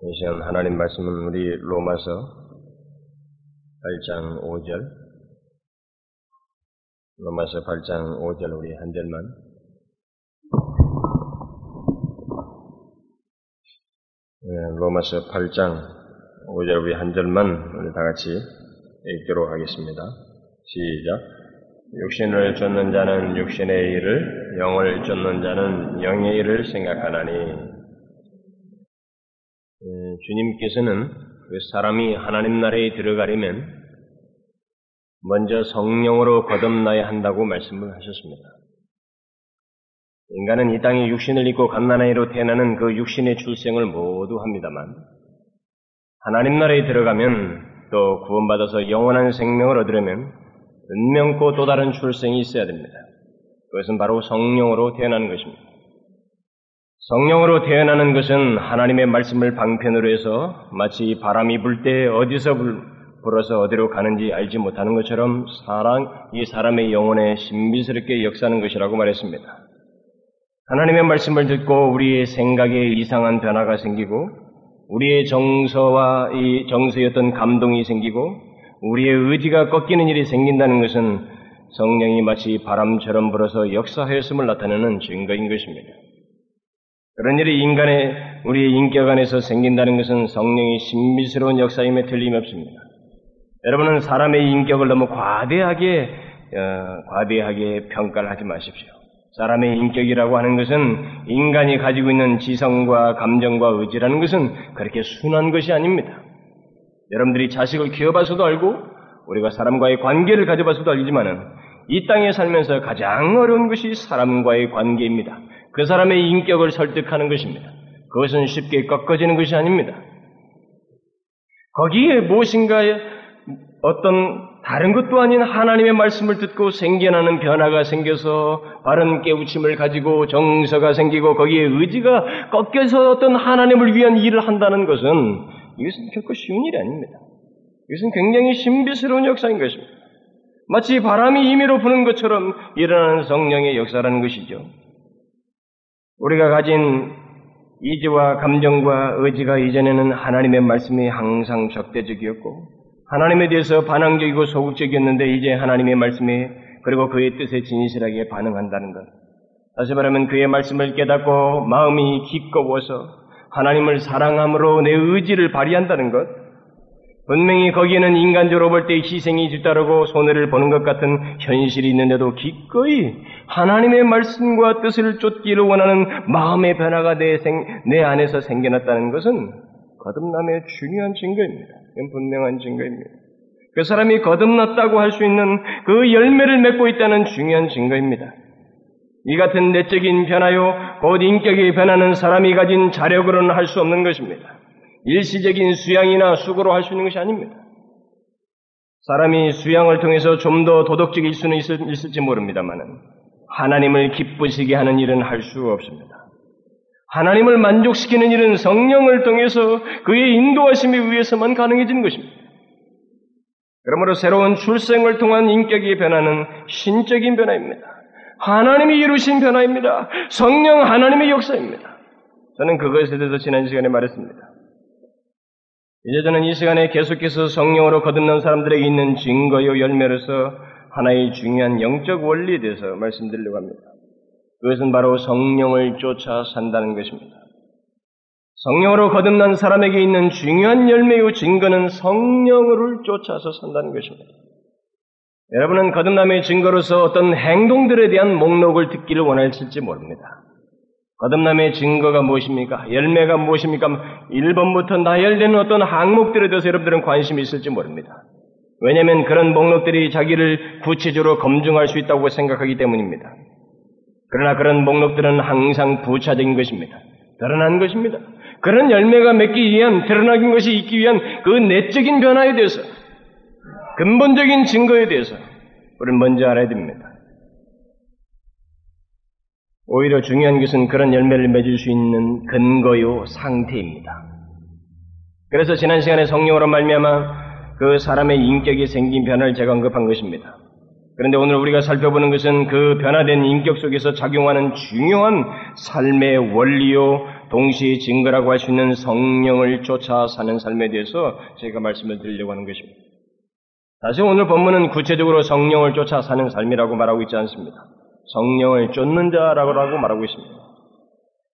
이 시간 하나님 말씀은 우리 로마서 8장 5절, 로마서 8장 5절 우리 한 절만 네, 로마서 8장 5절 우리 한 절만 우리 다 같이 읽도록 하겠습니다. 시작. 육신을 쫓는 자는 육신의 일을, 영을 쫓는 자는 영의 일을 생각하나니. 음, 주님께서는 그 사람이 하나님 나라에 들어가려면 먼저 성령으로 거듭나야 한다고 말씀을 하셨습니다. 인간은 이 땅에 육신을 입고 갓난아이로 태어나는 그 육신의 출생을 모두 합니다만 하나님 나라에 들어가면 또 구원받아서 영원한 생명을 얻으려면 은명코 또 다른 출생이 있어야 됩니다. 그것은 바로 성령으로 태어나는 것입니다. 성령으로 태어나는 것은 하나님의 말씀을 방편으로 해서 마치 바람이 불 때 어디서 불, 불어서 어디로 가는지 알지 못하는 것처럼 사랑, 이 사람의 영혼에 신비스럽게 역사하는 것이라고 말했습니다. 하나님의 말씀을 듣고 우리의 생각에 이상한 변화가 생기고 우리의 정서와 이 정서였던 감동이 생기고 우리의 의지가 꺾이는 일이 생긴다는 것은 성령이 마치 바람처럼 불어서 역사하였음을 나타내는 증거인 것입니다. 그런 일이 인간의 우리의 인격 안에서 생긴다는 것은 성령이 신비스러운 역사임에 틀림이 없습니다. 여러분은 사람의 인격을 너무 과대하게 어, 과대하게 평가를 하지 마십시오. 사람의 인격이라고 하는 것은 인간이 가지고 있는 지성과 감정과 의지라는 것은 그렇게 순한 것이 아닙니다. 여러분들이 자식을 키워봐서도 알고 우리가 사람과의 관계를 가져봐서도 알지만은 이 땅에 살면서 가장 어려운 것이 사람과의 관계입니다. 그 사람의 인격을 설득하는 것입니다. 그것은 쉽게 꺾어지는 것이 아닙니다. 거기에 무엇인가 어떤 다른 것도 아닌 하나님의 말씀을 듣고 생겨나는 변화가 생겨서 바른 깨우침을 가지고 정서가 생기고 거기에 의지가 꺾여서 어떤 하나님을 위한 일을 한다는 것은 이것은 결코 쉬운 일이 아닙니다. 이것은 굉장히 신비스러운 역사인 것입니다. 마치 바람이 임의로 부는 것처럼 일어나는 성령의 역사라는 것이죠. 우리가 가진 이지와 감정과 의지가 이전에는 하나님의 말씀이 항상 적대적이었고 하나님에 대해서 반항적이고 소극적이었는데 이제 하나님의 말씀에 그리고 그의 뜻에 진실하게 반응한다는 것. 다시 말하면 그의 말씀을 깨닫고 마음이 기꺼워서 하나님을 사랑함으로 내 의지를 발휘한다는 것. 분명히 거기에는 인간적으로 볼 때 희생이 뒤따르고 손해를 보는 것 같은 현실이 있는데도 기꺼이 하나님의 말씀과 뜻을 쫓기를 원하는 마음의 변화가 내, 생, 내 안에서 생겨났다는 것은 거듭남의 중요한 증거입니다. 분명한 증거입니다. 그 사람이 거듭났다고 할 수 있는 그 열매를 맺고 있다는 중요한 증거입니다. 이 같은 내적인 변화요, 곧 인격의 변화는 사람이 가진 자력으로는 할 수 없는 것입니다. 일시적인 수양이나 수고로 할 수 있는 것이 아닙니다. 사람이 수양을 통해서 좀 더 도덕적일 수는 있을, 지 모릅니다만은 하나님을 기쁘시게 하는 일은 할 수 없습니다. 하나님을 만족시키는 일은 성령을 통해서 그의 인도하심에 의해서만 가능해지는 것입니다. 그러므로 새로운 출생을 통한 인격의 변화는 신적인 변화입니다. 하나님이 이루신 변화입니다. 성령 하나님의 역사입니다. 저는 그것에 대해서 지난 시간에 말했습니다. 이제 저는 이 시간에 계속해서 성령으로 거듭난 사람들에게 있는 증거요 열매로서 하나의 중요한 영적 원리에 대해서 말씀드리려고 합니다. 그것은 바로 성령을 쫓아 산다는 것입니다. 성령으로 거듭난 사람에게 있는 중요한 열매의 증거는 성령을 쫓아서 산다는 것입니다. 여러분은 거듭남의 증거로서 어떤 행동들에 대한 목록을 듣기를 원하실지 모릅니다. 거듭남의 증거가 무엇입니까? 열매가 무엇입니까? 1번부터 나열되는 어떤 항목들에 대해서 여러분들은 관심이 있을지 모릅니다. 왜냐하면 그런 목록들이 자기를 구체적으로 검증할 수 있다고 생각하기 때문입니다. 그러나 그런 목록들은 항상 부차적인 것입니다. 드러난 것입니다. 그런 열매가 맺기 위한, 드러나긴 것이 있기 위한 그 내적인 변화에 대해서, 근본적인 증거에 대해서 우리는 먼저 알아야 됩니다. 오히려 중요한 것은 그런 열매를 맺을 수 있는 근거요 상태입니다. 그래서 지난 시간에 성령으로 말미암아 그 사람의 인격이 생긴 변화를 제가 언급한 것입니다. 그런데 오늘 우리가 살펴보는 것은 그 변화된 인격 속에서 작용하는 중요한 삶의 원리요 동시에 증거라고 할 수 있는 성령을 쫓아 사는 삶에 대해서 제가 말씀을 드리려고 하는 것입니다. 다시 오늘 본문은 구체적으로 성령을 쫓아 사는 삶이라고 말하고 있지 않습니다. 성령을 쫓는 자라고 말하고 있습니다.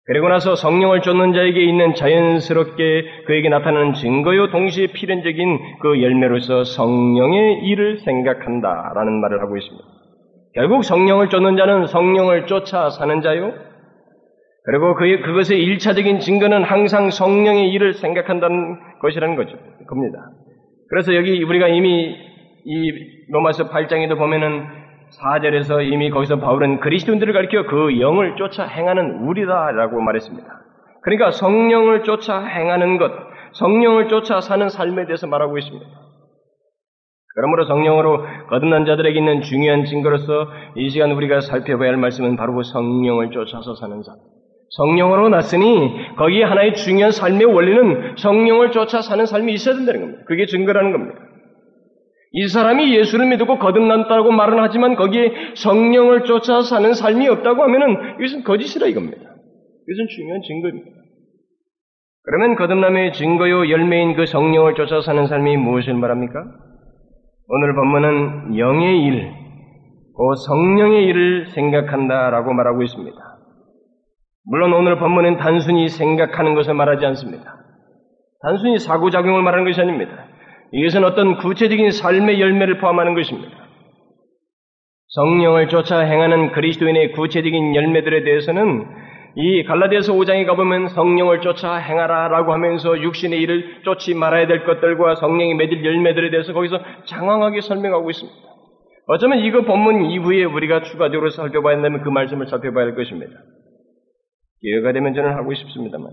그리고 나서 성령을 쫓는 자에게 있는 자연스럽게 그에게 나타나는 증거요 동시에 필연적인 그 열매로서 성령의 일을 생각한다라는 말을 하고 있습니다. 결국 성령을 쫓는 자는 성령을 쫓아 사는 자요. 그리고 그, 그것의 일차적인 증거는 항상 성령의 일을 생각한다는 것이라는 거죠. 겁니다. 그래서 여기 우리가 이미 이 로마서 8장에도 보면은 4절에서 이미 거기서 바울은 그리스도인들을 가리켜 그 영을 쫓아 행하는 우리다라고 말했습니다. 그러니까 성령을 쫓아 행하는 것, 성령을 쫓아 사는 삶에 대해서 말하고 있습니다. 그러므로 성령으로 거듭난 자들에게 있는 중요한 증거로서 이 시간 우리가 살펴봐야 할 말씀은 바로 그 성령을 쫓아서 사는 삶. 성령으로 났으니 거기에 하나의 중요한 삶의 원리는 성령을 쫓아 사는 삶이 있어야 된다는 겁니다. 그게 증거라는 겁니다. 이 사람이 예수를 믿고 거듭났다고 말은 하지만 거기에 성령을 쫓아 사는 삶이 없다고 하면은 이것은 거짓이라 이겁니다. 이것은 중요한 증거입니다. 그러면 거듭남의 증거요 열매인 그 성령을 쫓아 사는 삶이 무엇을 말합니까? 오늘 본문은 영의 일, 그 성령의 일을 생각한다라고 말하고 있습니다. 물론 오늘 본문은 단순히 생각하는 것을 말하지 않습니다. 단순히 사고작용을 말하는 것이 아닙니다. 이것은 어떤 구체적인 삶의 열매를 포함하는 것입니다. 성령을 쫓아 행하는 그리스도인의 구체적인 열매들에 대해서는 이 갈라디아서 5장에 가보면 성령을 쫓아 행하라라고 하면서 육신의 일을 쫓지 말아야 될 것들과 성령이 맺을 열매들에 대해서 거기서 장황하게 설명하고 있습니다. 어쩌면 이거 본문 이후에 우리가 추가적으로 살펴봐야 한다면 그 말씀을 살펴봐야 할 것입니다. 기회가 되면 저는 하고 싶습니다만.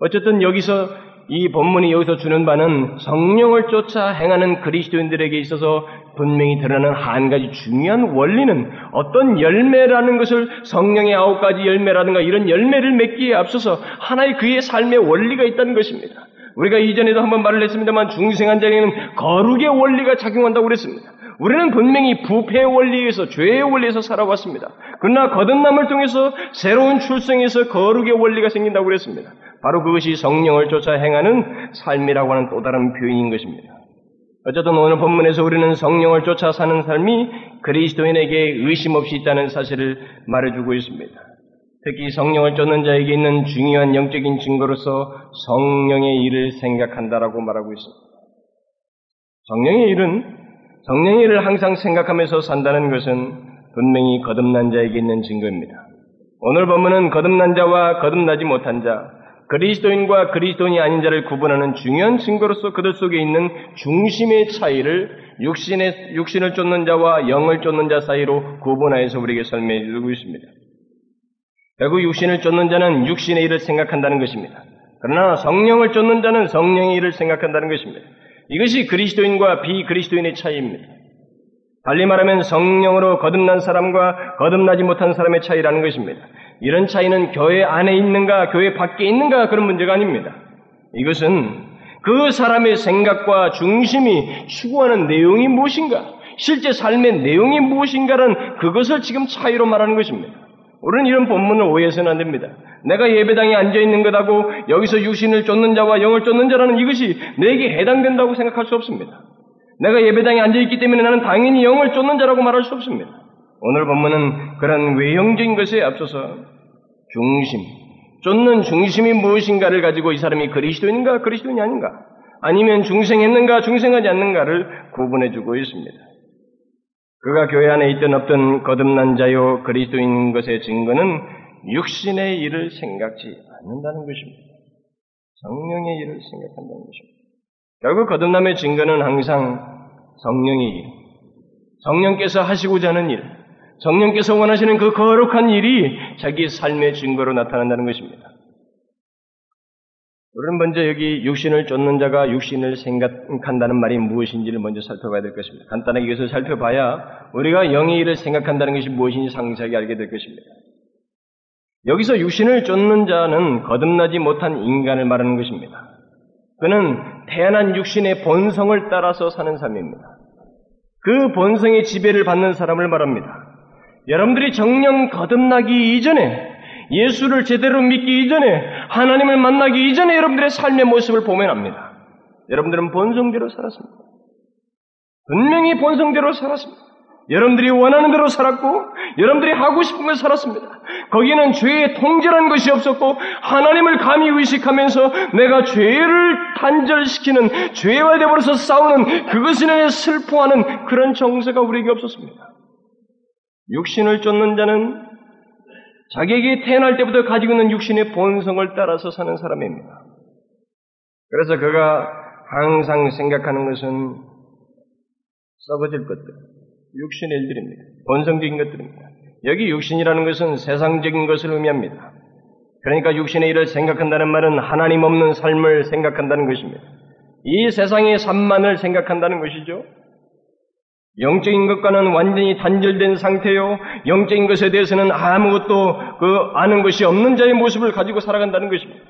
어쨌든 여기서 이 본문이 여기서 주는 바는 성령을 쫓아 행하는 그리스도인들에게 있어서 분명히 드러나는 한 가지 중요한 원리는 어떤 열매라는 것을 성령의 아홉 가지 열매라든가 이런 열매를 맺기에 앞서서 하나의 그의 삶의 원리가 있다는 것입니다. 우리가 이전에도 한번 말을 했습니다만 중생한 자에게는 거룩의 원리가 작용한다고 그랬습니다. 우리는 분명히 부패의 원리에서 죄의 원리에서 살아왔습니다. 그러나 거듭남을 통해서 새로운 출생에서 거룩의 원리가 생긴다고 그랬습니다. 바로 그것이 성령을 쫓아 행하는 삶이라고 하는 또 다른 표현인 것입니다. 어쨌든 오늘 본문에서 우리는 성령을 쫓아 사는 삶이 그리스도인에게 의심 없이 있다는 사실을 말해주고 있습니다. 특히 성령을 쫓는 자에게 있는 중요한 영적인 증거로서 성령의 일을 생각한다라고 말하고 있습니다. 성령의 일은 성령의 일을 항상 생각하면서 산다는 것은 분명히 거듭난 자에게 있는 증거입니다. 오늘 본문은 거듭난 자와 거듭나지 못한 자, 그리스도인과 그리스도인이 아닌 자를 구분하는 중요한 증거로서 그들 속에 있는 중심의 차이를 육신의, 육신을 쫓는 자와 영을 쫓는 자 사이로 구분하여서 우리에게 설명해 주고 있습니다. 결국 육신을 쫓는 자는 육신의 일을 생각한다는 것입니다. 그러나 성령을 쫓는 자는 성령의 일을 생각한다는 것입니다. 이것이 그리스도인과 비그리스도인의 차이입니다. 달리 말하면 성령으로 거듭난 사람과 거듭나지 못한 사람의 차이라는 것입니다. 이런 차이는 교회 안에 있는가, 교회 밖에 있는가 그런 문제가 아닙니다. 이것은 그 사람의 생각과 중심이 추구하는 내용이 무엇인가, 실제 삶의 내용이 무엇인가라는 그것을 지금 차이로 말하는 것입니다. 우리는 이런 본문을 오해해서는 안 됩니다. 내가 예배당에 앉아 있는 것하고 여기서 육신을 쫓는 자와 영을 쫓는 자라는 이것이 내게 해당된다고 생각할 수 없습니다. 내가 예배당에 앉아 있기 때문에 나는 당연히 영을 쫓는 자라고 말할 수 없습니다. 오늘 본문은 그런 외형적인 것에 앞서서 중심, 쫓는 중심이 무엇인가를 가지고 이 사람이 그리스도인가 그리스도인이 아닌가 아니면 중생했는가 중생하지 않는가를 구분해주고 있습니다. 그가 교회 안에 있든 없든 거듭난 자요 그리스도인 것의 증거는 육신의 일을 생각지 않는다는 것입니다. 성령의 일을 생각한다는 것입니다. 결국 거듭남의 증거는 항상 성령의 일, 성령께서 하시고자 하는 일, 성령께서 원하시는 그 거룩한 일이 자기 삶의 증거로 나타난다는 것입니다. 우리는 먼저 여기 육신을 쫓는 자가 육신을 생각한다는 말이 무엇인지를 먼저 살펴봐야 될 것입니다. 간단하게 이것을 살펴봐야 우리가 영의 일을 생각한다는 것이 무엇인지 상세하게 알게 될 것입니다. 여기서 육신을 쫓는 자는 거듭나지 못한 인간을 말하는 것입니다. 그는 태어난 육신의 본성을 따라서 사는 삶입니다. 그 본성의 지배를 받는 사람을 말합니다. 여러분들이 정령 거듭나기 이전에 예수를 제대로 믿기 이전에 하나님을 만나기 이전에 여러분들의 삶의 모습을 보면 압니다. 여러분들은 본성대로 살았습니다. 분명히 본성대로 살았습니다. 여러분들이 원하는 대로 살았고 여러분들이 하고 싶은 걸 살았습니다. 거기는 죄의 통제라는 것이 없었고 하나님을 감히 의식하면서 내가 죄를 단절시키는 죄와 되버려서 싸우는 그것에 인해 슬퍼하는 그런 정세가 우리에게 없었습니다. 육신을 쫓는 자는 자기에게 태어날 때부터 가지고 있는 육신의 본성을 따라서 사는 사람입니다. 그래서 그가 항상 생각하는 것은 썩어질 것들, 육신의 일들입니다. 본성적인 것들입니다. 여기 육신이라는 것은 세상적인 것을 의미합니다. 그러니까 육신의 일을 생각한다는 말은 하나님 없는 삶을 생각한다는 것입니다. 이 세상의 삶만을 생각한다는 것이죠. 영적인 것과는 완전히 단절된 상태요. 영적인 것에 대해서는 아무것도 그 아는 것이 없는 자의 모습을 가지고 살아간다는 것입니다.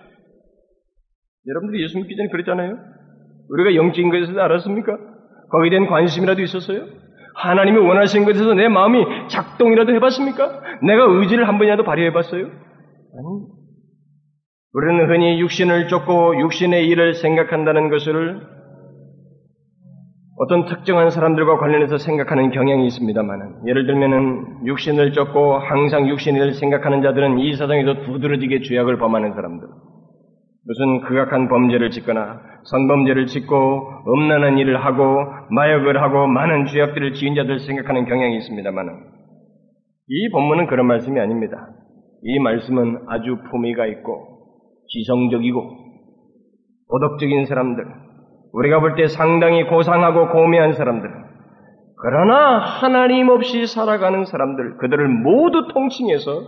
여러분들이 예수 믿기 전에 그랬잖아요. 우리가 영적인 것에 대해서 알았습니까? 거기에 대한 관심이라도 있었어요? 하나님이 원하시는 것에서 내 마음이 작동이라도 해봤습니까? 내가 의지를 한 번이라도 발휘해봤어요? 아니. 우리는 흔히 육신을 쫓고 육신의 일을 생각한다는 것을 어떤 특정한 사람들과 관련해서 생각하는 경향이 있습니다만, 예를 들면은 육신을 쫓고 항상 육신을 생각하는 자들은 이 세상에서 두드러지게 죄악을 범하는 사람들, 무슨 극악한 범죄를 짓거나 성범죄를 짓고 음란한 일을 하고 마약을 하고 많은 죄악들을 지은 자들 생각하는 경향이 있습니다만, 이 본문은 그런 말씀이 아닙니다. 이 말씀은 아주 품위가 있고 지성적이고 도덕적인 사람들, 우리가 볼 때 상당히 고상하고 고매한 사람들, 그러나 하나님 없이 살아가는 사람들, 그들을 모두 통칭해서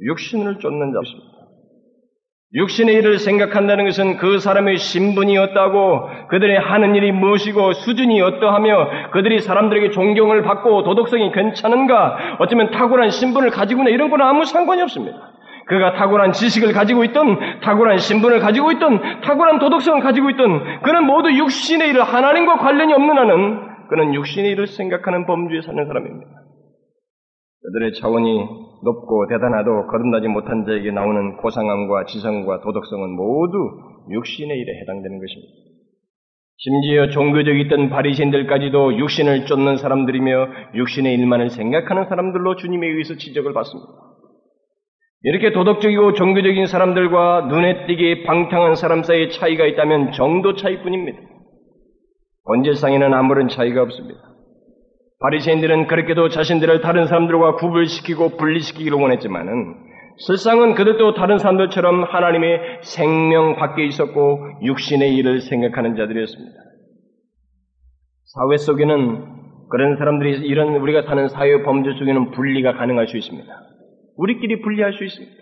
육신을 쫓는 자입니다. 육신의 일을 생각한다는 것은 그 사람의 신분이 어떠하고 그들의 하는 일이 무엇이고 수준이 어떠하며 그들이 사람들에게 존경을 받고 도덕성이 괜찮은가 어쩌면 탁월한 신분을 가지고 있나 이런 거는 아무 상관이 없습니다. 그가 탁월한 지식을 가지고 있던 탁월한 신분을 가지고 있던 탁월한 도덕성을 가지고 있던 그는 모두 육신의 일을 하나님과 관련이 없는 한은 그는 육신의 일을 생각하는 범주에 사는 사람입니다. 그들의 차원이 높고 대단하도 거듭나지 못한 자에게 나오는 고상함과 지성과 도덕성은 모두 육신의 일에 해당되는 것입니다. 심지어 종교적이 있던 바리새인들까지도 육신을 쫓는 사람들이며 육신의 일만을 생각하는 사람들로 주님에 의해서 지적을 받습니다. 이렇게 도덕적이고 종교적인 사람들과 눈에 띄게 방탕한 사람 사이의 차이가 있다면 정도 차이뿐입니다. 본질상에는 아무런 차이가 없습니다. 바리새인들은 그렇게도 자신들을 다른 사람들과 구별시키고 분리시키기를 원했지만은 실상은 그들도 다른 사람들처럼 하나님의 생명 밖에 있었고 육신의 일을 생각하는 자들이었습니다. 사회 속에는 그런 사람들이 이런 우리가 사는 사회 범죄 속에는 분리가 가능할 수 있습니다. 우리끼리 분리할 수 있습니다.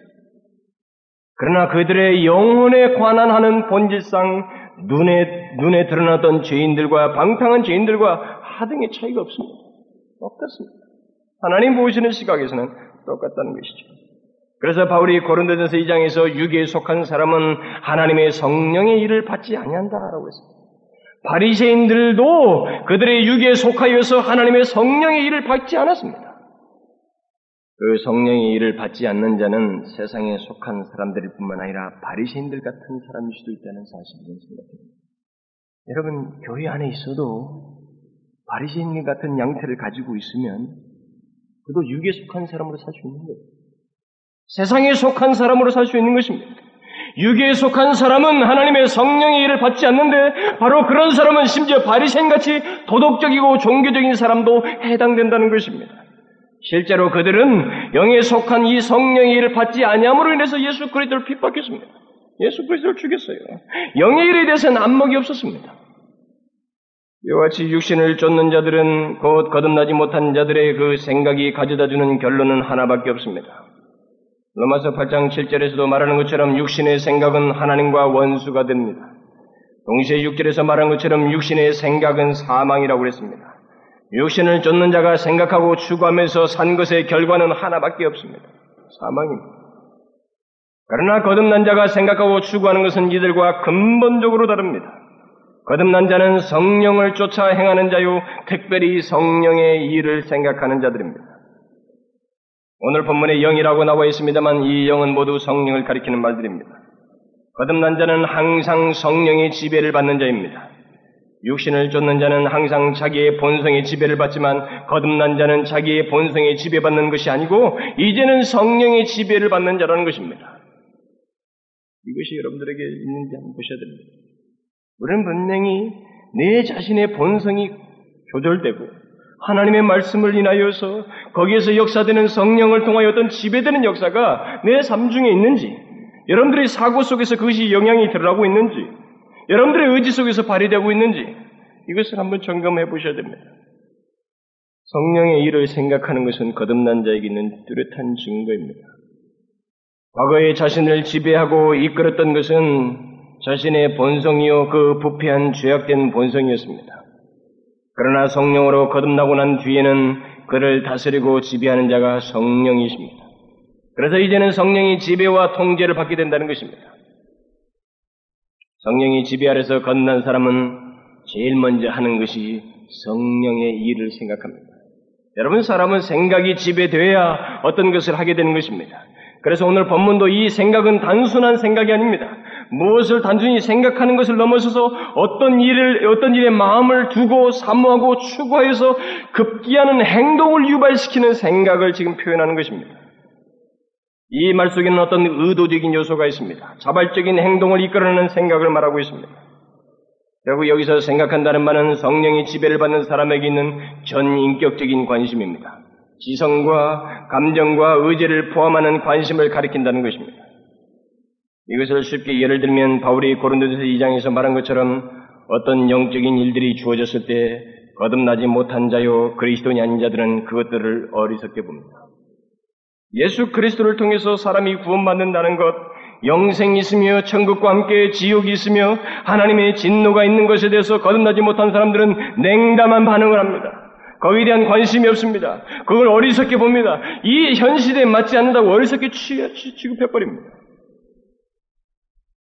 그러나 그들의 영혼에 관한 하는 본질상 눈에, 눈에 드러났던 죄인들과 방탕한 죄인들과 하등의 차이가 없습니다. 없겠습니다. 하나님 보시는 시각에서는 똑같다는 것이죠. 그래서 바울이 고린도전서 2장에서 유기에 속한 사람은 하나님의 성령의 일을 받지 아니한다라고 했습니다. 바리새인들도 그들의 유기에 속하여서 하나님의 성령의 일을 받지 않았습니다. 그 성령의 일을 받지 않는 자는 세상에 속한 사람들일 뿐만 아니라 바리새인들 같은 사람일 수도 있다는 사실을 생각합니다. 여러분 교회 안에 있어도 바리새인 같은 양태를 가지고 있으면 그도 육에 속한 사람으로 살 수 있는 거예요. 세상에 속한 사람으로 살 수 있는 것입니다. 육에 속한 사람은 하나님의 성령의 일을 받지 않는데 바로 그런 사람은 심지어 바리새인 같이 도덕적이고 종교적인 사람도 해당된다는 것입니다. 실제로 그들은 영에 속한 이 성령의 일을 받지 아니함으로 인해서 예수 그리스도를 핍박했습니다. 예수 그리스도를 죽였어요. 영의 일에 대해서는 안목이 없었습니다. 이와 같이 육신을 쫓는 자들은 곧 거듭나지 못한 자들의 그 생각이 가져다주는 결론은 하나밖에 없습니다. 로마서 8장 7절에서도 말하는 것처럼 육신의 생각은 하나님과 원수가 됩니다. 동시에 6절에서 말한 것처럼 육신의 생각은 사망이라고 그랬습니다. 육신을 쫓는 자가 생각하고 추구하면서 산 것의 결과는 하나밖에 없습니다. 사망입니다. 그러나 거듭난 자가 생각하고 추구하는 것은 이들과 근본적으로 다릅니다. 거듭난 자는 성령을 쫓아 행하는 자요, 특별히 성령의 일을 생각하는 자들입니다. 오늘 본문에 영이라고 나와 있습니다만 이 영은 모두 성령을 가리키는 말들입니다. 거듭난 자는 항상 성령의 지배를 받는 자입니다. 육신을 쫓는 자는 항상 자기의 본성의 지배를 받지만 거듭난 자는 자기의 본성의 지배받는 것이 아니고 이제는 성령의 지배를 받는 자라는 것입니다. 이것이 여러분들에게 있는지 한번 보셔야 됩니다. 우리는 분명히 내 자신의 본성이 조절되고 하나님의 말씀을 인하여서 거기에서 역사되는 성령을 통하여 어떤 지배되는 역사가 내 삶 중에 있는지 여러분들의 사고 속에서 그것이 영향이 들어가고 있는지 여러분들의 의지 속에서 발휘되고 있는지 이것을 한번 점검해 보셔야 됩니다. 성령의 일을 생각하는 것은 거듭난 자에게 있는 뚜렷한 증거입니다. 과거에 자신을 지배하고 이끌었던 것은 자신의 본성이요 그 부패한 죄악된 본성이었습니다. 그러나 성령으로 거듭나고 난 뒤에는 그를 다스리고 지배하는 자가 성령이십니다. 그래서 이제는 성령이 지배와 통제를 받게 된다는 것입니다. 성령이 지배 아래서 건난 사람은 제일 먼저 하는 것이 성령의 일을 생각합니다. 여러분 사람은 생각이 지배되어야 어떤 것을 하게 되는 것입니다. 그래서 오늘 본문도 이 생각은 단순한 생각이 아닙니다. 무엇을 단순히 생각하는 것을 넘어서서 어떤 일을 어떤 일에 마음을 두고 사모하고 추구하여서 급기야는 행동을 유발시키는 생각을 지금 표현하는 것입니다. 이 말 속에는 어떤 의도적인 요소가 있습니다. 자발적인 행동을 이끌어내는 생각을 말하고 있습니다. 결국 여기서 생각한다는 말은 성령의 지배를 받는 사람에게 있는 전인격적인 관심입니다. 지성과 감정과 의지를 포함하는 관심을 가리킨다는 것입니다. 이것을 쉽게 예를 들면 바울이 고린도서 2장에서 말한 것처럼 어떤 영적인 일들이 주어졌을 때 거듭나지 못한 자요 그리스도인이 아닌 자들은 그것들을 어리석게 봅니다. 예수 그리스도를 통해서 사람이 구원받는다는 것, 영생이 있으며 천국과 함께 지옥이 있으며 하나님의 진노가 있는 것에 대해서 거듭나지 못한 사람들은 냉담한 반응을 합니다. 거기에 대한 관심이 없습니다. 그걸 어리석게 봅니다. 이현 시대에 맞지 않는다고 어리석게 취급해버립니다.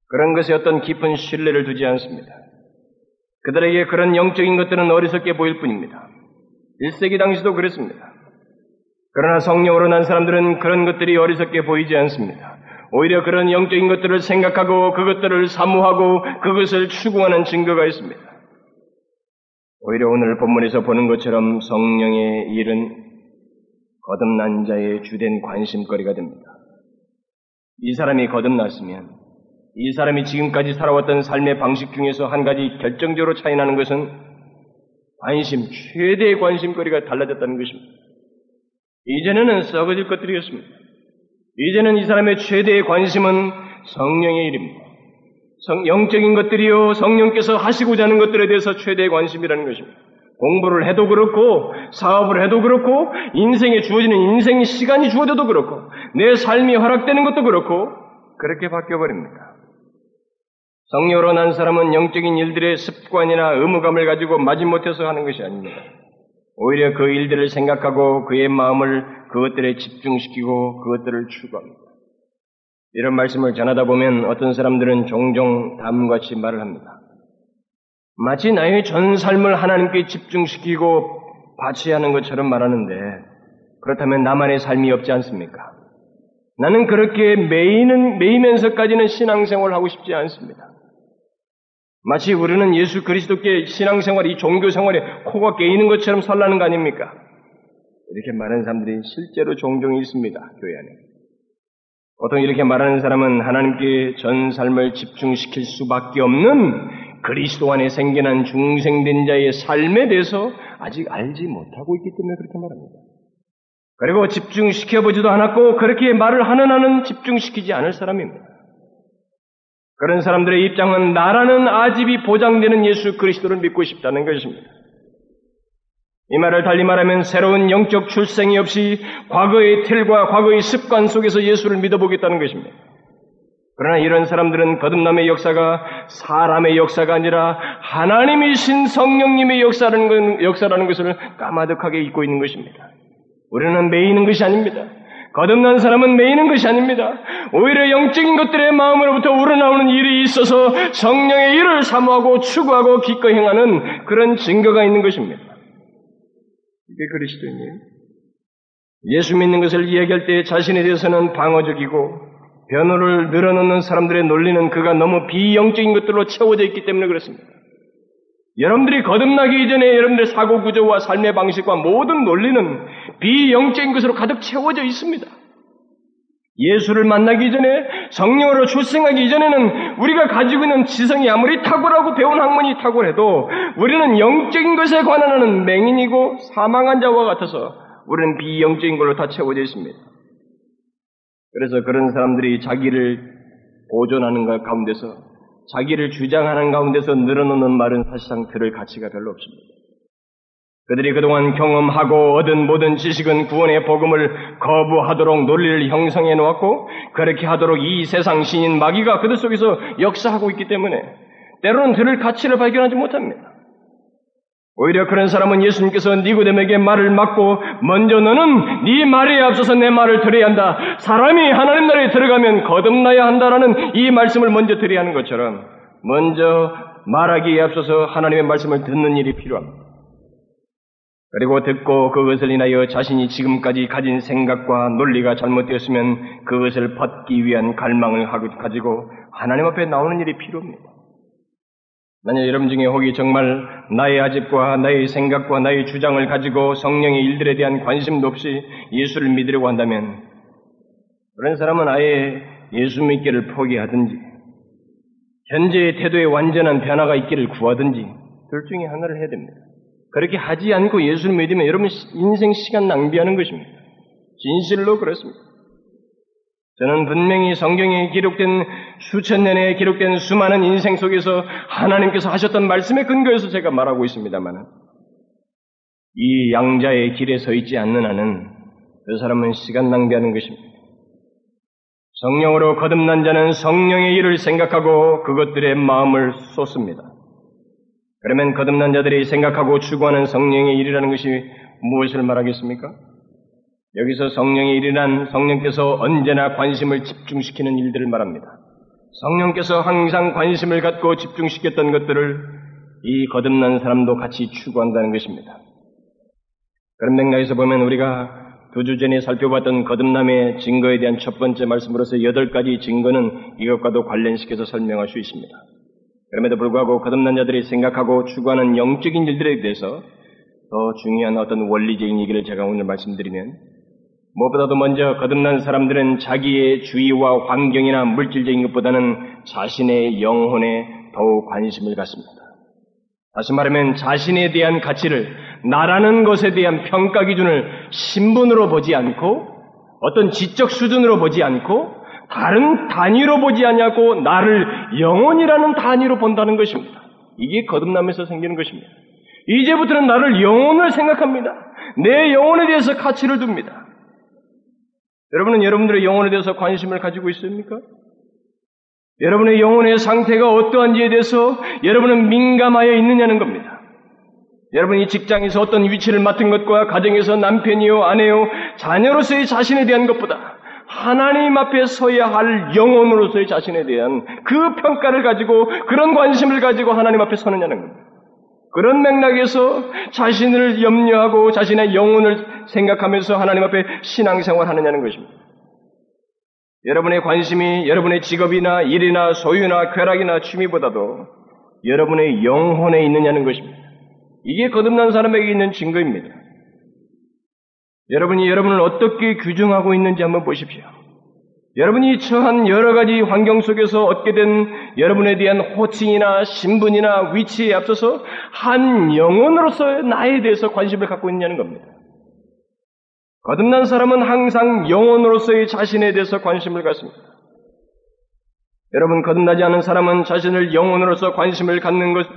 그런 것에 어떤 깊은 신뢰를 두지 않습니다. 그들에게 그런 영적인 것들은 어리석게 보일 뿐입니다. 1세기 당시도 그랬습니다. 그러나 성령으로 난 사람들은 그런 것들이 어리석게 보이지 않습니다. 오히려 그런 영적인 것들을 생각하고 그것들을 사모하고 그것을 추구하는 증거가 있습니다. 오히려 오늘 본문에서 보는 것처럼 성령의 일은 거듭난 자의 주된 관심거리가 됩니다. 이 사람이 거듭났으면 이 사람이 지금까지 살아왔던 삶의 방식 중에서 한 가지 결정적으로 차이나는 것은 관심, 최대의 관심거리가 달라졌다는 것입니다. 이전에는 썩어질 것들이었습니다. 이제는 이 사람의 최대의 관심은 성령의 일입니다. 성, 영적인 것들이요, 성령께서 하시고자 하는 것들에 대해서 최대의 관심이라는 것입니다. 공부를 해도 그렇고, 사업을 해도 그렇고, 인생에 주어지는 인생의 시간이 주어져도 그렇고, 내 삶이 허락되는 것도 그렇고, 그렇게 바뀌어버립니다. 성령으로 난 사람은 영적인 일들의 습관이나 의무감을 가지고 마지못해서 하는 것이 아닙니다. 오히려 그 일들을 생각하고 그의 마음을 그것들에 집중시키고 그것들을 추구합니다. 이런 말씀을 전하다 보면 어떤 사람들은 종종 다음같이 말을 합니다. 마치 나의 전 삶을 하나님께 집중시키고 바쳐야 하는 것처럼 말하는데 그렇다면 나만의 삶이 없지 않습니까? 나는 그렇게 매이는, 매이면서까지는 신앙생활을 하고 싶지 않습니다. 마치 우리는 예수 그리스도께 신앙생활, 이 종교생활에 코가 깨이는 것처럼 살라는 거 아닙니까? 이렇게 말하는 사람들이 실제로 종종 있습니다, 교회 안에. 보통 이렇게 말하는 사람은 하나님께 전 삶을 집중시킬 수밖에 없는 그리스도 안에 생겨난 중생된 자의 삶에 대해서 아직 알지 못하고 있기 때문에 그렇게 말합니다. 그리고 집중시켜보지도 않았고 그렇게 말을 하는 한은 집중시키지 않을 사람입니다. 그런 사람들의 입장은 나라는 아집이 보장되는 예수 그리스도를 믿고 싶다는 것입니다. 이 말을 달리 말하면 새로운 영적 출생이 없이 과거의 틀과 과거의 습관 속에서 예수를 믿어보겠다는 것입니다. 그러나 이런 사람들은 거듭남의 역사가 사람의 역사가 아니라 하나님이신 성령님의 역사라는, 것을 까마득하게 잊고 있는 것입니다. 우리는 매이는 것이 아닙니다. 거듭난 사람은 매이는 것이 아닙니다. 오히려 영적인 것들의 마음으로부터 우러나오는 일이 있어서 성령의 일을 사모하고 추구하고 기꺼이 행하는 그런 증거가 있는 것입니다. 이게 그리스도인이에요. 예수 믿는 것을 이야기할 때 자신에 대해서는 방어적이고 변호를 늘어놓는 사람들의 논리는 그가 너무 비영적인 것들로 채워져 있기 때문에 그렇습니다. 여러분들이 거듭나기 이전에 여러분들의 사고 구조와 삶의 방식과 모든 논리는 비영적인 것으로 가득 채워져 있습니다. 예수를 만나기 전에 성령으로 출생하기 이전에는 우리가 가지고 있는 지성이 아무리 탁월하고 배운 학문이 탁월해도 우리는 영적인 것에 관한하는 맹인이고 사망한 자와 같아서 우리는 비영적인 걸로 다 채워져 있습니다. 그래서 그런 사람들이 자기를 보존하는 것 가운데서 자기를 주장하는 가운데서 늘어놓는 말은 사실상 들을 가치가 별로 없습니다. 그들이 그동안 경험하고 얻은 모든 지식은 구원의 복음을 거부하도록 논리를 형성해 놓았고 그렇게 하도록 이 세상 신인 마귀가 그들 속에서 역사하고 있기 때문에 때로는 들을 가치를 발견하지 못합니다. 오히려 그런 사람은 예수님께서 니고데에게 말을 막고 먼저 너는 네 말에 앞서서 내 말을 들어야 한다. 사람이 하나님 나라에 들어가면 거듭나야 한다라는 이 말씀을 먼저 드려야 하는 것처럼 먼저 말하기에 앞서서 하나님의 말씀을 듣는 일이 필요합니다. 그리고 듣고 그것을 인하여 자신이 지금까지 가진 생각과 논리가 잘못되었으면 그것을 벗기 위한 갈망을 가지고 하나님 앞에 나오는 일이 필요합니다. 만약 여러분 중에 혹이 정말 나의 아집과 나의 생각과 나의 주장을 가지고 성령의 일들에 대한 관심도 없이 예수를 믿으려고 한다면 그런 사람은 아예 예수 믿기를 포기하든지 현재의 태도에 완전한 변화가 있기를 구하든지 둘 중에 하나를 해야 됩니다. 그렇게 하지 않고 예수를 믿으면 여러분 인생 시간 낭비하는 것입니다. 진실로 그렇습니다. 저는 분명히 성경에 기록된 수천 년에 기록된 수많은 인생 속에서 하나님께서 하셨던 말씀에 근거해서 제가 말하고 있습니다만 이 양자의 길에 서 있지 않는 한은 그 사람은 시간 낭비하는 것입니다. 성령으로 거듭난 자는 성령의 일을 생각하고 그것들의 마음을 쏟습니다. 그러면 거듭난 자들이 생각하고 추구하는 성령의 일이라는 것이 무엇을 말하겠습니까? 여기서 성령의 일이란 성령께서 언제나 관심을 집중시키는 일들을 말합니다. 성령께서 항상 관심을 갖고 집중시켰던 것들을 이 거듭난 사람도 같이 추구한다는 것입니다. 그런 맥락에서 보면 우리가 두 주 전에 살펴봤던 거듭남의 증거에 대한 첫 번째 말씀으로서 여덟 가지 증거는 이것과도 관련시켜서 설명할 수 있습니다. 그럼에도 불구하고 거듭난 자들이 생각하고 추구하는 영적인 일들에 대해서 더 중요한 어떤 원리적인 얘기를 제가 오늘 말씀드리면 무엇보다도 먼저 거듭난 사람들은 자기의 주의와 환경이나 물질적인 것보다는 자신의 영혼에 더욱 관심을 갖습니다. 다시 말하면 자신에 대한 가치를 나라는 것에 대한 평가 기준을 신분으로 보지 않고 어떤 지적 수준으로 보지 않고 다른 단위로 보지 않냐고 나를 영혼이라는 단위로 본다는 것입니다. 이게 거듭남에서 생기는 것입니다. 이제부터는 나를 영혼을 생각합니다. 내 영혼에 대해서 가치를 둡니다. 여러분은 여러분들의 영혼에 대해서 관심을 가지고 있습니까? 여러분의 영혼의 상태가 어떠한지에 대해서 여러분은 민감하여 있느냐는 겁니다. 여러분이 직장에서 어떤 위치를 맡은 것과 가정에서 남편이요, 아내요, 자녀로서의 자신에 대한 것보다 하나님 앞에 서야 할 영혼으로서의 자신에 대한 그 평가를 가지고 그런 관심을 가지고 하나님 앞에 서느냐는 겁니다. 그런 맥락에서 자신을 염려하고 자신의 영혼을 생각하면서 하나님 앞에 신앙생활 하느냐는 것입니다. 여러분의 관심이 여러분의 직업이나 일이나 소유나 쾌락이나 취미보다도 여러분의 영혼에 있느냐는 것입니다. 이게 거듭난 사람에게 있는 증거입니다. 여러분이 여러분을 어떻게 규정하고 있는지 한번 보십시오. 여러분이 처한 여러 가지 환경 속에서 얻게 된 여러분에 대한 호칭이나 신분이나 위치에 앞서서 한 영혼으로서 나에 대해서 관심을 갖고 있냐는 겁니다. 거듭난 사람은 항상 영혼으로서의 자신에 대해서 관심을 갖습니다. 여러분 거듭나지 않은 사람은 자신을 영혼으로서 관심을 갖는 것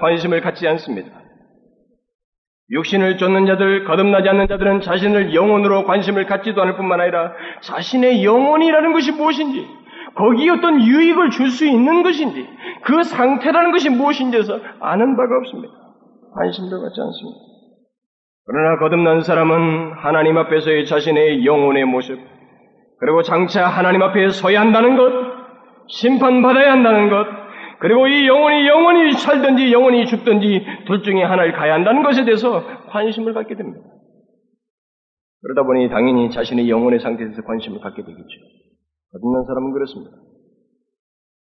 관심을 갖지 않습니다. 육신을 쫓는 자들, 거듭나지 않는 자들은 자신을 영혼으로 관심을 갖지도 않을 뿐만 아니라 자신의 영혼이라는 것이 무엇인지, 거기에 어떤 유익을 줄 수 있는 것인지, 그 상태라는 것이 무엇인지에서 아는 바가 없습니다. 관심도 갖지 않습니다. 그러나 거듭난 사람은 하나님 앞에서의 자신의 영혼의 모습, 그리고 장차 하나님 앞에 서야 한다는 것, 심판받아야 한다는 것, 그리고 이 영혼이 영원히 살든지 영원히 죽든지 둘 중에 하나를 가야 한다는 것에 대해서 관심을 갖게 됩니다. 그러다 보니 당연히 자신의 영혼의 상태에 대해서 관심을 갖게 되겠죠. 거듭난 사람은 그렇습니다.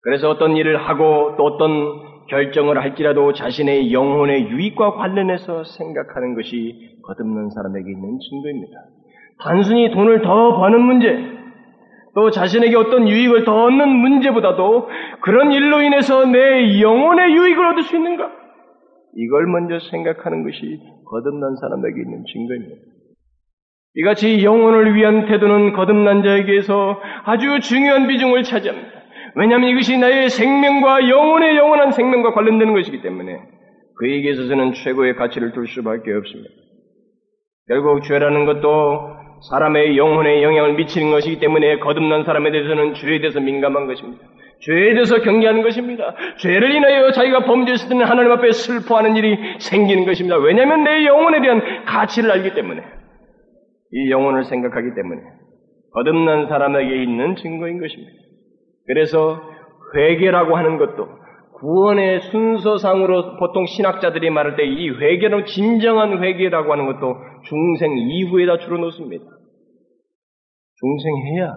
그래서 어떤 일을 하고 또 어떤 결정을 할지라도 자신의 영혼의 유익과 관련해서 생각하는 것이 거듭난 사람에게 있는 증거입니다. 단순히 돈을 더 버는 문제, 또 자신에게 어떤 유익을 더 얻는 문제보다도 그런 일로 인해서 내 영혼의 유익을 얻을 수 있는가? 이걸 먼저 생각하는 것이 거듭난 사람에게 있는 증거입니다. 이같이 영혼을 위한 태도는 거듭난 자에게서 아주 중요한 비중을 차지합니다. 왜냐하면 이것이 나의 생명과 영혼의 영원한 생명과 관련되는 것이기 때문에 그에게 있어서는 최고의 가치를 둘 수밖에 없습니다. 결국 죄라는 것도 사람의 영혼에 영향을 미치는 것이기 때문에 거듭난 사람에 대해서는 죄에 대해서 민감한 것입니다. 죄에 대해서 경계하는 것입니다. 죄를 인하여 자기가 범죄했을 때는 하나님 앞에 슬퍼하는 일이 생기는 것입니다. 왜냐하면 내 영혼에 대한 가치를 알기 때문에 이 영혼을 생각하기 때문에 거듭난 사람에게 있는 증거인 것입니다. 그래서 회개라고 하는 것도 구원의 순서상으로 보통 신학자들이 말할 때 이 회개는 진정한 회개라고 하는 것도 중생 이후에다 주로 놓습니다. 중생해야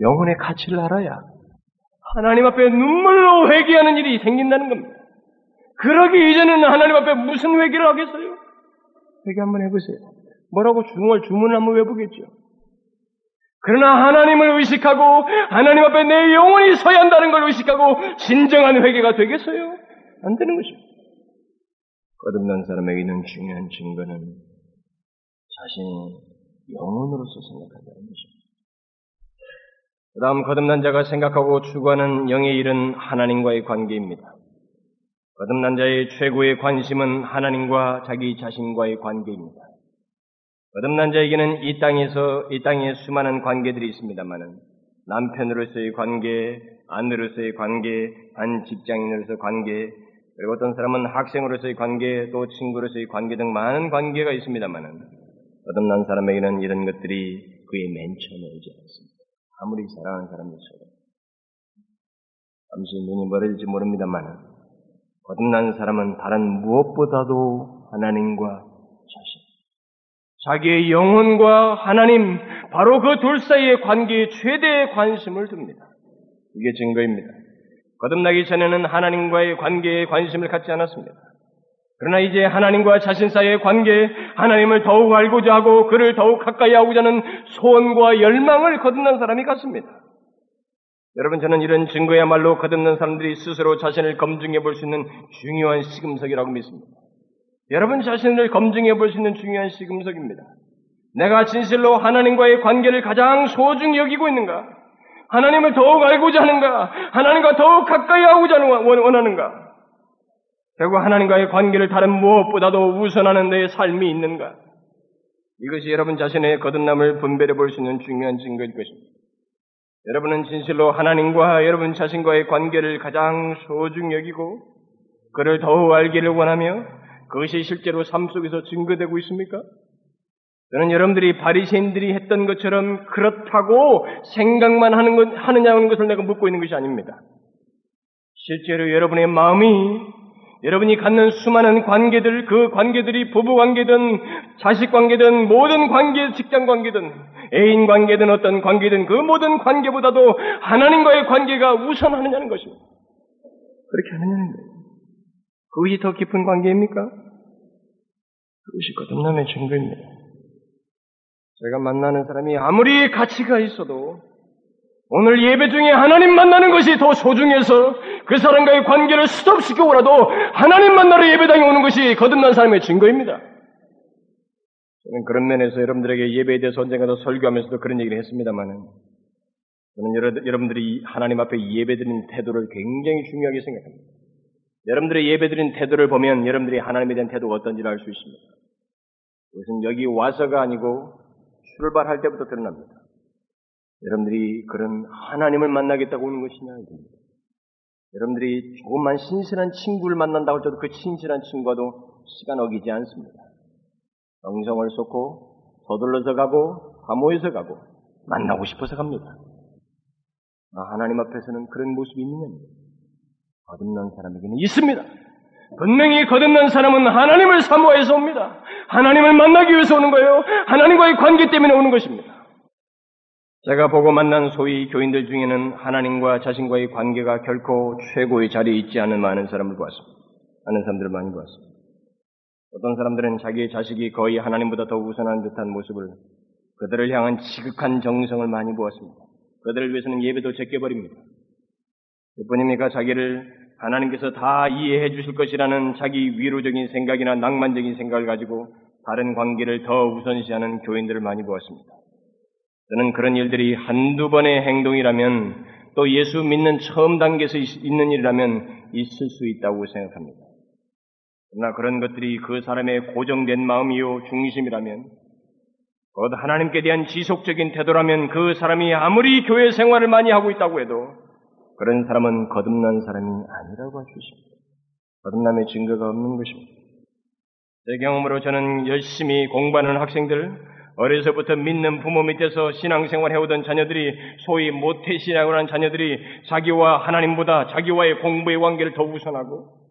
영혼의 가치를 알아야 하나님 앞에 눈물로 회개하는 일이 생긴다는 겁니다. 그러기 이전에는 하나님 앞에 무슨 회개를 하겠어요? 회개 한번 해보세요. 뭐라고 중얼 주문을 한번 외보겠죠. 그러나 하나님을 의식하고 하나님 앞에 내 영혼이 서야 한다는 걸 의식하고 진정한 회개가 되겠어요? 안 되는 것입니다. 거듭난 사람에게 있는 중요한 증거는 자신이 영혼으로서 생각한다는 것입니다. 그 다음 거듭난 자가 생각하고 추구하는 영의 일은 하나님과의 관계입니다. 거듭난 자의 최고의 관심은 하나님과 자기 자신과의 관계입니다. 거듭난 자에게는 이 땅에서 이 땅에 수많은 관계들이 있습니다만은 남편으로서의 관계, 아내로서의 관계, 반 직장인으로서의 관계, 그리고 어떤 사람은 학생으로서의 관계, 또 친구로서의 관계 등 많은 관계가 있습니다만은 거듭난 사람에게는 이런 것들이 그의 맨 처음에 오지 않습니다. 아무리 사랑하는 사람일수록 잠시 눈이 멀어질지 모릅니다만은 거듭난 사람은 다른 무엇보다도 하나님과 자신, 자기의 영혼과 하나님, 바로 그 둘 사이의 관계에 최대의 관심을 둡니다. 이게 증거입니다. 거듭나기 전에는 하나님과의 관계에 관심을 갖지 않았습니다. 그러나 이제 하나님과 자신 사이의 관계, 하나님을 더욱 알고자 하고 그를 더욱 가까이 하고자 하는 소원과 열망을 거듭난 사람이 갖습니다. 여러분, 저는 이런 증거야말로 거듭난 사람들이 스스로 자신을 검증해 볼 수 있는 중요한 시금석이라고 믿습니다. 여러분 자신을 검증해 볼 수 있는 중요한 시금석입니다. 내가 진실로 하나님과의 관계를 가장 소중히 여기고 있는가? 하나님을 더욱 알고자 하는가? 하나님과 더욱 가까이 하고자 원하는가? 결국 하나님과의 관계를 다른 무엇보다도 우선하는 내 삶이 있는가? 이것이 여러분 자신의 거듭남을 분별해 볼 수 있는 중요한 증거일 것입니다. 여러분은 진실로 하나님과 여러분 자신과의 관계를 가장 소중히 여기고 그를 더욱 알기를 원하며 그것이 실제로 삶 속에서 증거되고 있습니까? 저는 여러분들이 바리새인들이 했던 것처럼 그렇다고 생각만 하는 것 하느냐는 것을 내가 묻고 있는 것이 아닙니다. 실제로 여러분의 마음이 여러분이 갖는 수많은 관계들, 그 관계들이 부부 관계든 자식 관계든 모든 관계, 직장 관계든 애인 관계든 어떤 관계든 그 모든 관계보다도 하나님과의 관계가 우선하느냐는 것입니다. 그렇게 하느냐는 거예요. 그것이 더 깊은 관계입니까? 그것이 거듭남의 증거입니다. 제가 만나는 사람이 아무리 가치가 있어도 오늘 예배 중에 하나님 만나는 것이 더 소중해서 그 사람과의 관계를 스톱시켜오라도 하나님 만나러 예배당에 오는 것이 거듭난 사람의 증거입니다. 저는 그런 면에서 여러분들에게 예배에 대해서 언젠가도 설교하면서도 그런 얘기를 했습니다만은 저는 여러분들이 하나님 앞에 예배드리는 태도를 굉장히 중요하게 생각합니다. 여러분들의 예배드린 태도를 보면 여러분들이 하나님에 대한 태도가 어떤지를 알 수 있습니다. 그것은 여기 와서가 아니고 출발할 때부터 드러납니다. 여러분들이 그런 하나님을 만나겠다고 오는 것이냐. 여러분들이 조금만 신실한 친구를 만난다고 해도 그 신실한 친구와도 시간 어기지 않습니다. 정성을 쏟고 서둘러서 가고 화모해서 가고 만나고 싶어서 갑니다. 아, 하나님 앞에서는 그런 모습이 있느냐입니다. 거듭난 사람에게는 있습니다. 분명히 거듭난 사람은 하나님을 사모해서 옵니다. 하나님을 만나기 위해서 오는 거예요. 하나님과의 관계 때문에 오는 것입니다. 제가 보고 만난 소위 교인들 중에는 하나님과 자신과의 관계가 결코 최고의 자리에 있지 않은 많은 사람을 보았습니다. 많은 사람들을 많이 보았습니다. 어떤 사람들은 자기의 자식이 거의 하나님보다 더 우선한 듯한 모습을 그들을 향한 지극한 정성을 많이 보았습니다. 그들을 위해서는 예배도 제껴버립니다. 그뿐입니까? 자기를 하나님께서 다 이해해 주실 것이라는 자기 위로적인 생각이나 낭만적인 생각을 가지고 다른 관계를 더 우선시하는 교인들을 많이 보았습니다. 저는 그런 일들이 한두 번의 행동이라면 또 예수 믿는 처음 단계에서 있는 일이라면 있을 수 있다고 생각합니다. 그러나 그런 것들이 그 사람의 고정된 마음이요 중심이라면 곧 하나님께 대한 지속적인 태도라면 그 사람이 아무리 교회 생활을 많이 하고 있다고 해도 그런 사람은 거듭난 사람이 아니라고 할 수 있습니다. 거듭남의 증거가 없는 것입니다. 제 경험으로 저는 열심히 공부하는 학생들, 어려서부터 믿는 부모 밑에서 신앙생활 해오던 자녀들이 소위 모태신앙을 한 자녀들이 자기와 하나님보다 자기와의 공부의 관계를 더 우선하고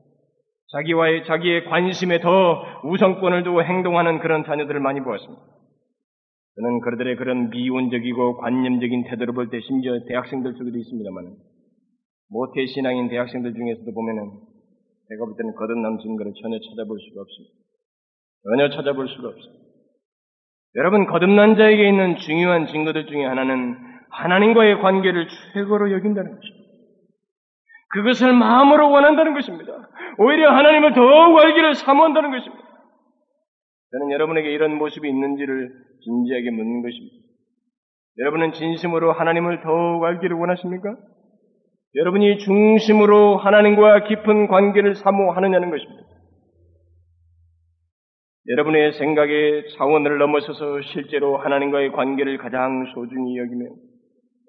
자기와의 자기의 관심에 더 우선권을 두고 행동하는 그런 자녀들을 많이 보았습니다. 저는 그들의 그런 미온적이고 관념적인 태도를 볼 때 심지어 대학생들 속에도 있습니다만 모태 신앙인 대학생들 중에서도 보면은 제가 볼 때는 거듭남 증거를 전혀 찾아볼 수가 없습니다. 전혀 찾아볼 수가 없어요. 여러분 거듭난 자에게 있는 중요한 증거들 중에 하나는 하나님과의 관계를 최고로 여긴다는 것입니다. 그것을 마음으로 원한다는 것입니다. 오히려 하나님을 더욱 알기를 사모한다는 것입니다. 저는 여러분에게 이런 모습이 있는지를 진지하게 묻는 것입니다. 여러분은 진심으로 하나님을 더욱 알기를 원하십니까? 여러분이 중심으로 하나님과 깊은 관계를 사모하느냐는 것입니다. 여러분의 생각의 차원을 넘어서서 실제로 하나님과의 관계를 가장 소중히 여기며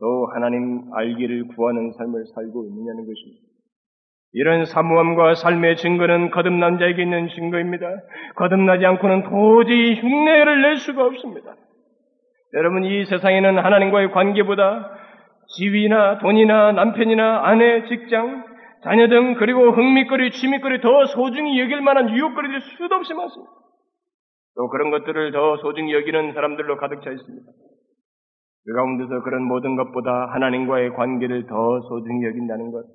또 하나님 알기를 구하는 삶을 살고 있느냐는 것입니다. 이런 사모함과 삶의 증거는 거듭난 자에게 있는 증거입니다. 거듭나지 않고는 도저히 흉내를 낼 수가 없습니다. 여러분 이 세상에는 하나님과의 관계보다 지위나 돈이나 남편이나 아내, 직장, 자녀 등 그리고 흥미거리, 취미거리 더 소중히 여길 만한 유혹거리들이 수도 없이 많습니다. 또 그런 것들을 더 소중히 여기는 사람들로 가득 차 있습니다. 그 가운데서 그런 모든 것보다 하나님과의 관계를 더 소중히 여긴다는 것,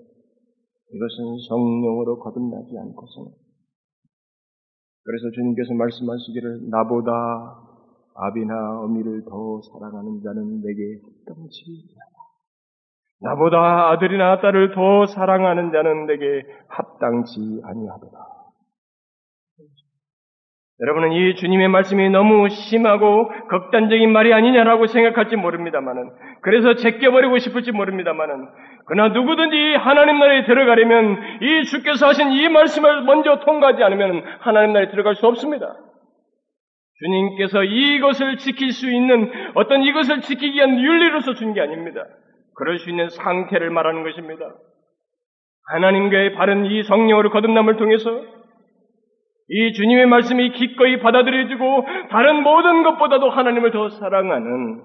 이것은 성령으로 거듭나지 않고서는. 그래서 주님께서 말씀하시기를 나보다 아비나 어미를 더 사랑하는 자는 내게 합당치 나보다 아들이나 딸을 더 사랑하는 자는 내게 합당치 아니하도다. 여러분은 이 주님의 말씀이 너무 심하고 극단적인 말이 아니냐라고 생각할지 모릅니다만은, 그래서 제껴버리고 싶을지 모릅니다만은, 그러나 누구든지 하나님 나라에 들어가려면 이 주께서 하신 이 말씀을 먼저 통과하지 않으면 하나님 나라에 들어갈 수 없습니다. 주님께서 이것을 지킬 수 있는 어떤 이것을 지키기 위한 윤리로서 준 게 아닙니다. 그럴 수 있는 상태를 말하는 것입니다. 하나님과의 바른 이 성령으로 거듭남을 통해서 이 주님의 말씀이 기꺼이 받아들여지고 다른 모든 것보다도 하나님을 더 사랑하는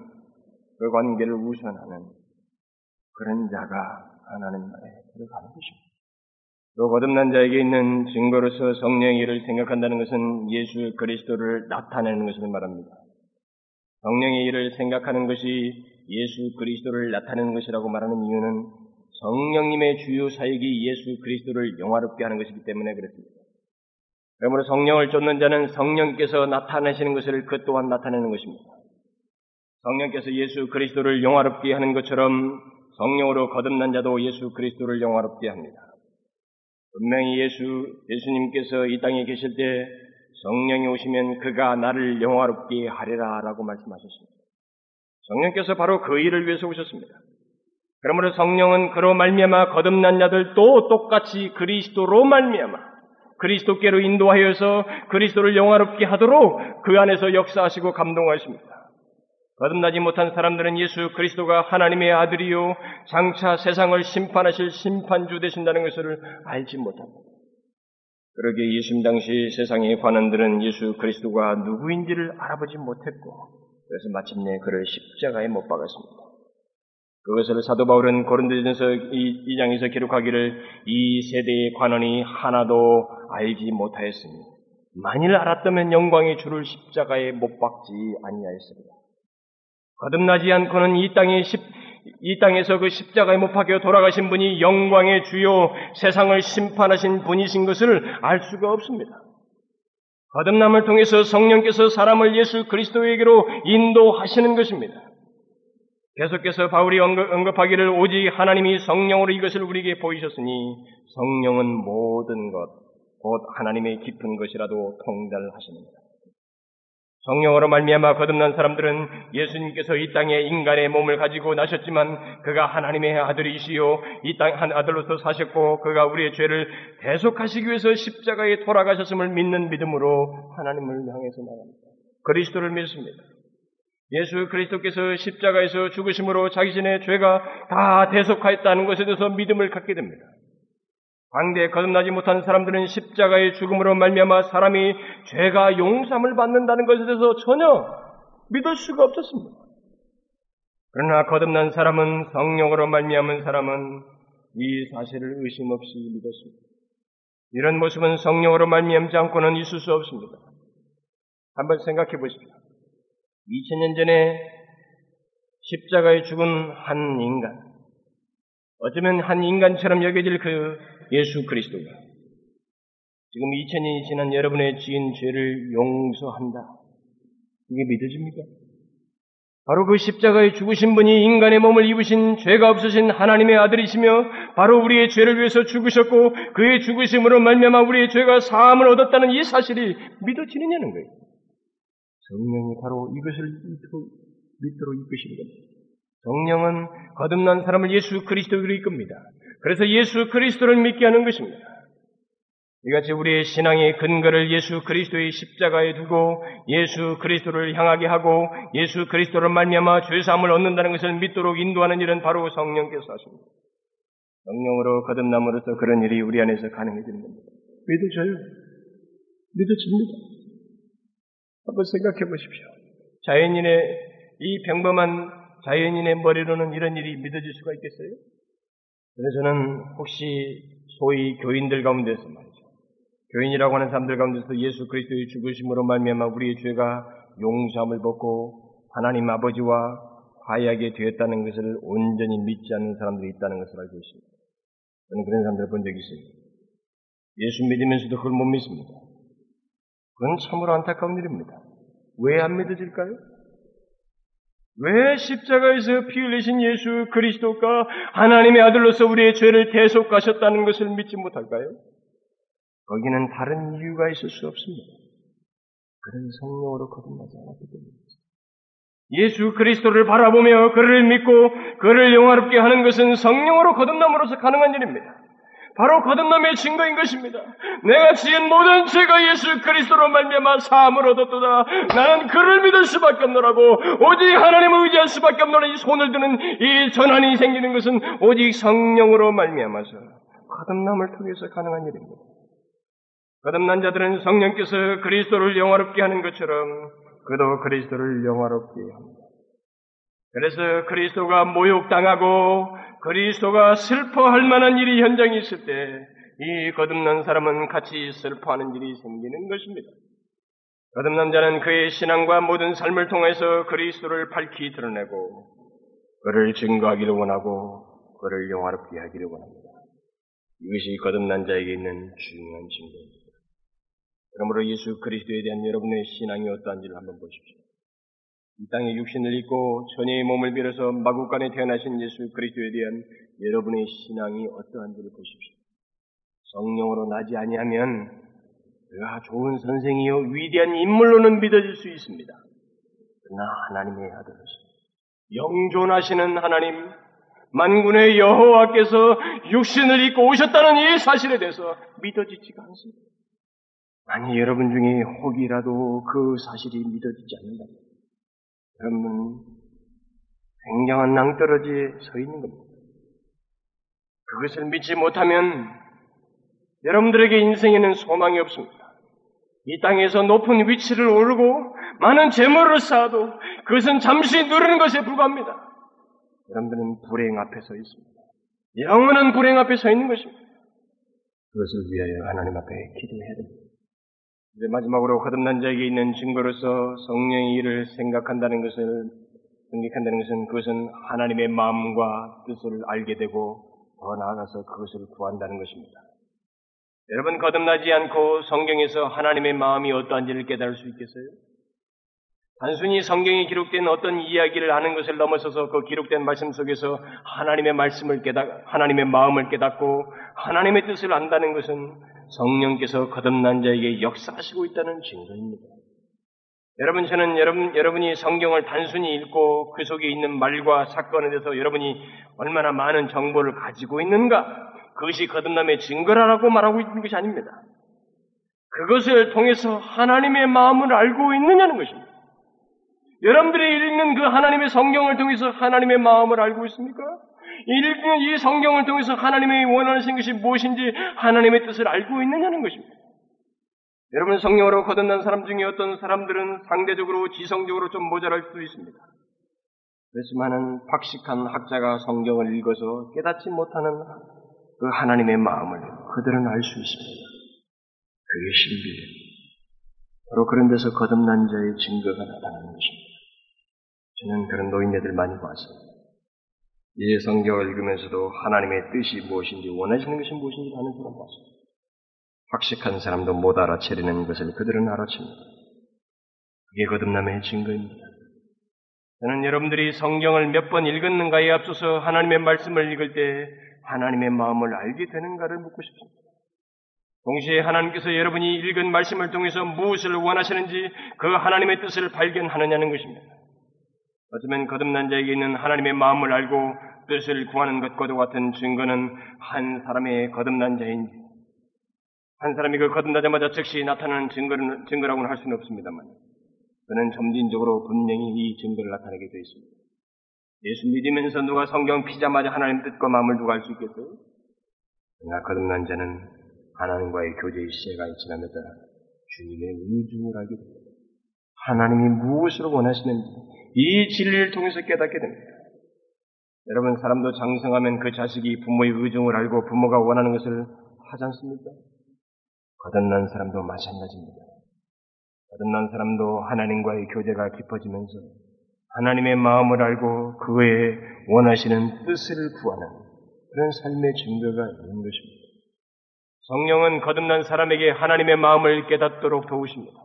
그 관계를 우선하는 그런 자가 하나님 나라에 들어가는 것입니다. 또 거듭난 자에게 있는 증거로서 성령의 일을 생각한다는 것은 예수 그리스도를 나타내는 것을 말합니다. 성령의 일을 생각하는 것이 예수 그리스도를 나타내는 것이라고 말하는 이유는 성령님의 주요 사역이 예수 그리스도를 영화롭게 하는 것이기 때문에 그렇습니다. 그러므로 성령을 쫓는 자는 성령께서 나타내시는 것을 그 또한 나타내는 것입니다. 성령께서 예수 그리스도를 영화롭게 하는 것처럼 성령으로 거듭난 자도 예수 그리스도를 영화롭게 합니다. 분명히 예수, 예수님께서 이 땅에 계실 때 성령이 오시면 그가 나를 영화롭게 하리라 라고 말씀하셨습니다. 성령께서 바로 그 일을 위해서 오셨습니다. 그러므로 성령은 그로 말미암아 거듭난 자들도 똑같이 그리스도로 말미암아 그리스도께로 인도하여서 그리스도를 영화롭게 하도록 그 안에서 역사하시고 감동하십니다. 거듭나지 못한 사람들은 예수 그리스도가 하나님의 아들이요 장차 세상을 심판하실 심판주 되신다는 것을 알지 못합니다. 그러기에 예수님 당시 세상의 관원들은 예수 그리스도가 누구인지를 알아보지 못했고 그래서 마침내 그를 십자가에 못 박았습니다. 그것을 사도 바울은 고린도전서 2장에서 기록하기를 이 세대의 관원이 하나도 알지 못하였으니 만일 알았다면 영광의 주를 십자가에 못 박지 아니하였으리라. 거듭나지 않고는 이 땅에 십, 이 땅에서 그 십자가에 못 박혀 돌아가신 분이 영광의 주요 세상을 심판하신 분이신 것을 알 수가 없습니다. 거듭남을 통해서 성령께서 사람을 예수 그리스도에게로 인도하시는 것입니다. 계속해서 바울이 언급, 하기를 오직 하나님이 성령으로 이것을 우리에게 보이셨으니 성령은 모든 것, 곧 하나님의 깊은 것이라도 통달하십니다. 성령으로 말미암아 거듭난 사람들은 예수님께서 이 땅에 인간의 몸을 가지고 나셨지만 그가 하나님의 아들이시요 이 땅 한 아들로서 사셨고 그가 우리의 죄를 대속하시기 위해서 십자가에 돌아가셨음을 믿는 믿음으로 하나님을 향해서 나갑니다. 그리스도를 믿습니다. 예수 그리스도께서 십자가에서 죽으심으로 자기 신의 죄가 다 대속하였다는 것에 대해서 믿음을 갖게 됩니다. 광대에 거듭나지 못한 사람들은 십자가의 죽음으로 말미암아 사람이 죄가 용서함을 받는다는 것에 대해서 전혀 믿을 수가 없었습니다. 그러나 거듭난 사람은 성령으로 말미암은 사람은 이 사실을 의심 없이 믿었습니다. 이런 모습은 성령으로 말미암지 않고는 있을 수 없습니다. 한번 생각해 보십시오. 2000년 전에 십자가에 죽은 한 인간, 어쩌면 한 인간처럼 여겨질 그 예수 그리스도가 지금 2000년이 지난 여러분의 지은 죄를 용서한다. 이게 믿어집니까? 바로 그 십자가에 죽으신 분이 인간의 몸을 입으신 죄가 없으신 하나님의 아들이시며 바로 우리의 죄를 위해서 죽으셨고 그의 죽으심으로 말미암아 우리의 죄가 사함을 얻었다는 이 사실이 믿어지느냐는 거예요. 성령이 바로 이것을 믿도록 이끄시는 겁니다. 성령은 거듭난 사람을 예수 그리스도로 이끕니다. 그래서 예수 그리스도를 믿게 하는 것입니다. 이같이 우리의 신앙의 근거를 예수 그리스도의 십자가에 두고 예수 그리스도를 향하게 하고 예수 그리스도를 말미암아 죄 사함을 얻는다는 것을 믿도록 인도하는 일은 바로 성령께서 하십니다. 성령으로 거듭남으로써 그런 일이 우리 안에서 가능해지는 겁니다. 믿어져요. 믿어집니다. 한번 생각해 보십시오. 자연인의 이 평범한 자연인의 머리로는 이런 일이 믿어질 수가 있겠어요? 그래서 저는 혹시 소위 교인들 가운데서 말이죠. 교인이라고 하는 사람들 가운데서 예수 그리스도의 죽으심으로 말미암아 우리의 죄가 용서함을 받고 하나님 아버지와 화해하게 되었다는 것을 온전히 믿지 않는 사람들이 있다는 것을 알고 있습니다. 저는 그런 사람들을 본 적이 있습니다. 예수 믿으면서도 그걸 못 믿습니다. 그건 참으로 안타까운 일입니다. 왜 안 믿어질까요? 왜 십자가에서 피 흘리신 예수 그리스도가 하나님의 아들로서 우리의 죄를 대속하셨다는 것을 믿지 못할까요? 거기는 다른 이유가 있을 수 없습니다. 그런 성령으로 거듭나지 않았기 때문입니다. 예수 그리스도를 바라보며 그를 믿고 그를 영화롭게 하는 것은 성령으로 거듭남으로서 가능한 일입니다. 바로 거듭남의 증거인 것입니다. 내가 지은 모든 죄가 예수 그리스도로 말미암아 사함을 얻었도다. 나는 그를 믿을 수밖에 없노라고 오직 하나님을 의지할 수밖에 없노라 이 손을 드는 이 전환이 생기는 것은 오직 성령으로 말미암아서 거듭남을 통해서 가능한 일입니다. 거듭난 자들은 성령께서 그리스도를 영화롭게 하는 것처럼 그도 그리스도를 영화롭게 합니다. 그래서 그리스도가 모욕당하고 그리스도가 슬퍼할 만한 일이 현장에 있을 때 이 거듭난 사람은 같이 슬퍼하는 일이 생기는 것입니다. 거듭난 자는 그의 신앙과 모든 삶을 통해서 그리스도를 밝히 드러내고 그를 증거하기를 원하고 그를 영화롭게 하기를 원합니다. 이것이 거듭난 자에게 있는 중요한 증거입니다. 그러므로 예수 그리스도에 대한 여러분의 신앙이 어떠한지를 한번 보십시오. 이 땅에 육신을 입고 천의 몸을 빌어서 마국간에 태어나신 예수 그리스도에 대한 여러분의 신앙이 어떠한지를 보십시오. 성령으로 나지 아니하면 그가 좋은 선생이요 위대한 인물로는 믿어질 수 있습니다. 그러나 하나님의 아들로서 영존하시는 하나님, 만군의 여호와께서 육신을 입고 오셨다는 이 사실에 대해서 믿어지지가 않습니다. 만약 여러분 중에 혹이라도 그 사실이 믿어지지 않는다면 여러분 굉장한 낭떠러지에 서 있는 겁니다. 그것을 믿지 못하면 여러분들에게 인생에는 소망이 없습니다. 이 땅에서 높은 위치를 오르고 많은 재물을 쌓아도 그것은 잠시 누르는 것에 불과합니다. 여러분들은 불행 앞에 서 있습니다. 영원한 불행 앞에 서 있는 것입니다. 그것을 위하여 하나님 앞에 기도해야 됩니다. 이제 마지막으로 거듭난 자에게 있는 증거로서 성령의 일을 생각한다는 것을 생각한다는 것은 그것은 하나님의 마음과 뜻을 알게 되고 더 나아가서 그것을 구한다는 것입니다. 여러분 거듭나지 않고 성경에서 하나님의 마음이 어떠한지를 깨달을 수 있겠어요? 단순히 성경에 기록된 어떤 이야기를 아는 것을 넘어서서 그 기록된 말씀 속에서 하나님의 말씀을 깨닫, 하나님의 마음을 깨닫고 하나님의 뜻을 안다는 것은 성령께서 거듭난 자에게 역사하시고 있다는 증거입니다. 여러분, 저는 여러분, 여러분이 성경을 단순히 읽고 그 속에 있는 말과 사건에 대해서 여러분이 얼마나 많은 정보를 가지고 있는가, 그것이 거듭남의 증거라고 말하고 있는 것이 아닙니다. 그것을 통해서 하나님의 마음을 알고 있느냐는 것입니다. 여러분들이 읽는 그 하나님의 성경을 통해서 하나님의 마음을 알고 있습니까? 읽는 이 성경을 통해서 하나님의 원하신 것이 무엇인지 하나님의 뜻을 알고 있느냐는 것입니다. 여러분 성령으로 거듭난 사람 중에 어떤 사람들은 상대적으로 지성적으로 좀 모자랄 수도 있습니다. 그렇지만은 박식한 학자가 성경을 읽어서 깨닫지 못하는 그 하나님의 마음을 그들은 알 수 있습니다. 그게 신비예요. 바로 그런 데서 거듭난 자의 증거가 나타나는 것입니다. 저는 그런 노인네들 많이 봤어요. 이 성경을 읽으면서도 하나님의 뜻이 무엇인지 원하시는 것이 무엇인지 아는 사람 봤어요. 확식한 사람도 못 알아채리는 것을 그들은 알아챕니다. 그게 거듭남의 증거입니다. 저는 여러분들이 성경을 몇 번 읽었는가에 앞서서 하나님의 말씀을 읽을 때 하나님의 마음을 알게 되는가를 묻고 싶습니다. 동시에 하나님께서 여러분이 읽은 말씀을 통해서 무엇을 원하시는지 그 하나님의 뜻을 발견하느냐는 것입니다. 어쩌면 거듭난 자에게 있는 하나님의 마음을 알고 뜻을 구하는 것과도 같은 증거는 한 사람의 거듭난 자인지 한 사람이 그 거듭나자마자 즉시 나타나는 증거는, 증거라고는 할 수는 없습니다만 그는 점진적으로 분명히 이 증거를 나타내게 되어 있습니다. 예수 믿으면서 누가 성경 피자마자 하나님 뜻과 마음을 누가 알 수 있겠어요? 그러나 거듭난 자는 하나님과의 교제의 시대가 지나며 따라 주님의 의중을 알게 됩니다. 하나님이 무엇으로 원하시는지 이 진리를 통해서 깨닫게 됩니다. 여러분, 사람도 장성하면 그 자식이 부모의 의중을 알고 부모가 원하는 것을 하지 않습니까? 거듭난 사람도 마찬가지입니다. 거듭난 사람도 하나님과의 교제가 깊어지면서 하나님의 마음을 알고 그의 원하시는 뜻을 구하는 그런 삶의 증거가 있는 것입니다. 성령은 거듭난 사람에게 하나님의 마음을 깨닫도록 도우십니다.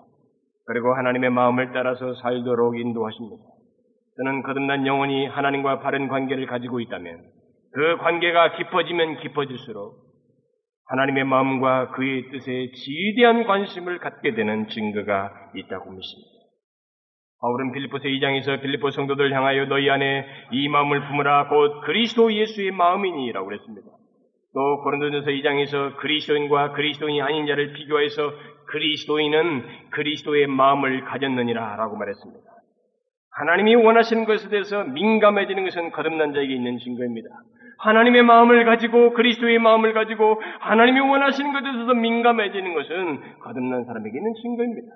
그리고 하나님의 마음을 따라서 살도록 인도하십니다. 저는 거듭난 영혼이 하나님과 바른 관계를 가지고 있다면 그 관계가 깊어지면 깊어질수록 하나님의 마음과 그의 뜻에 지대한 관심을 갖게 되는 증거가 있다고 믿습니다. 바울은 빌리포스 2장에서 빌리포 성도들 향하여 너희 안에 이 마음을 품으라 곧 그리스도 예수의 마음이니라고 그랬습니다. 또 고린도전서 2장에서 그리스도인과 그리스도인이 아닌 자를 비교해서 그리스도인은 그리스도의 마음을 가졌느니라라고 말했습니다. 하나님이 원하시는 것에 대해서 민감해지는 것은 거듭난 자에게 있는 증거입니다. 하나님의 마음을 가지고 그리스도의 마음을 가지고 하나님이 원하시는 것에 대해서 민감해지는 것은 거듭난 사람에게 있는 증거입니다.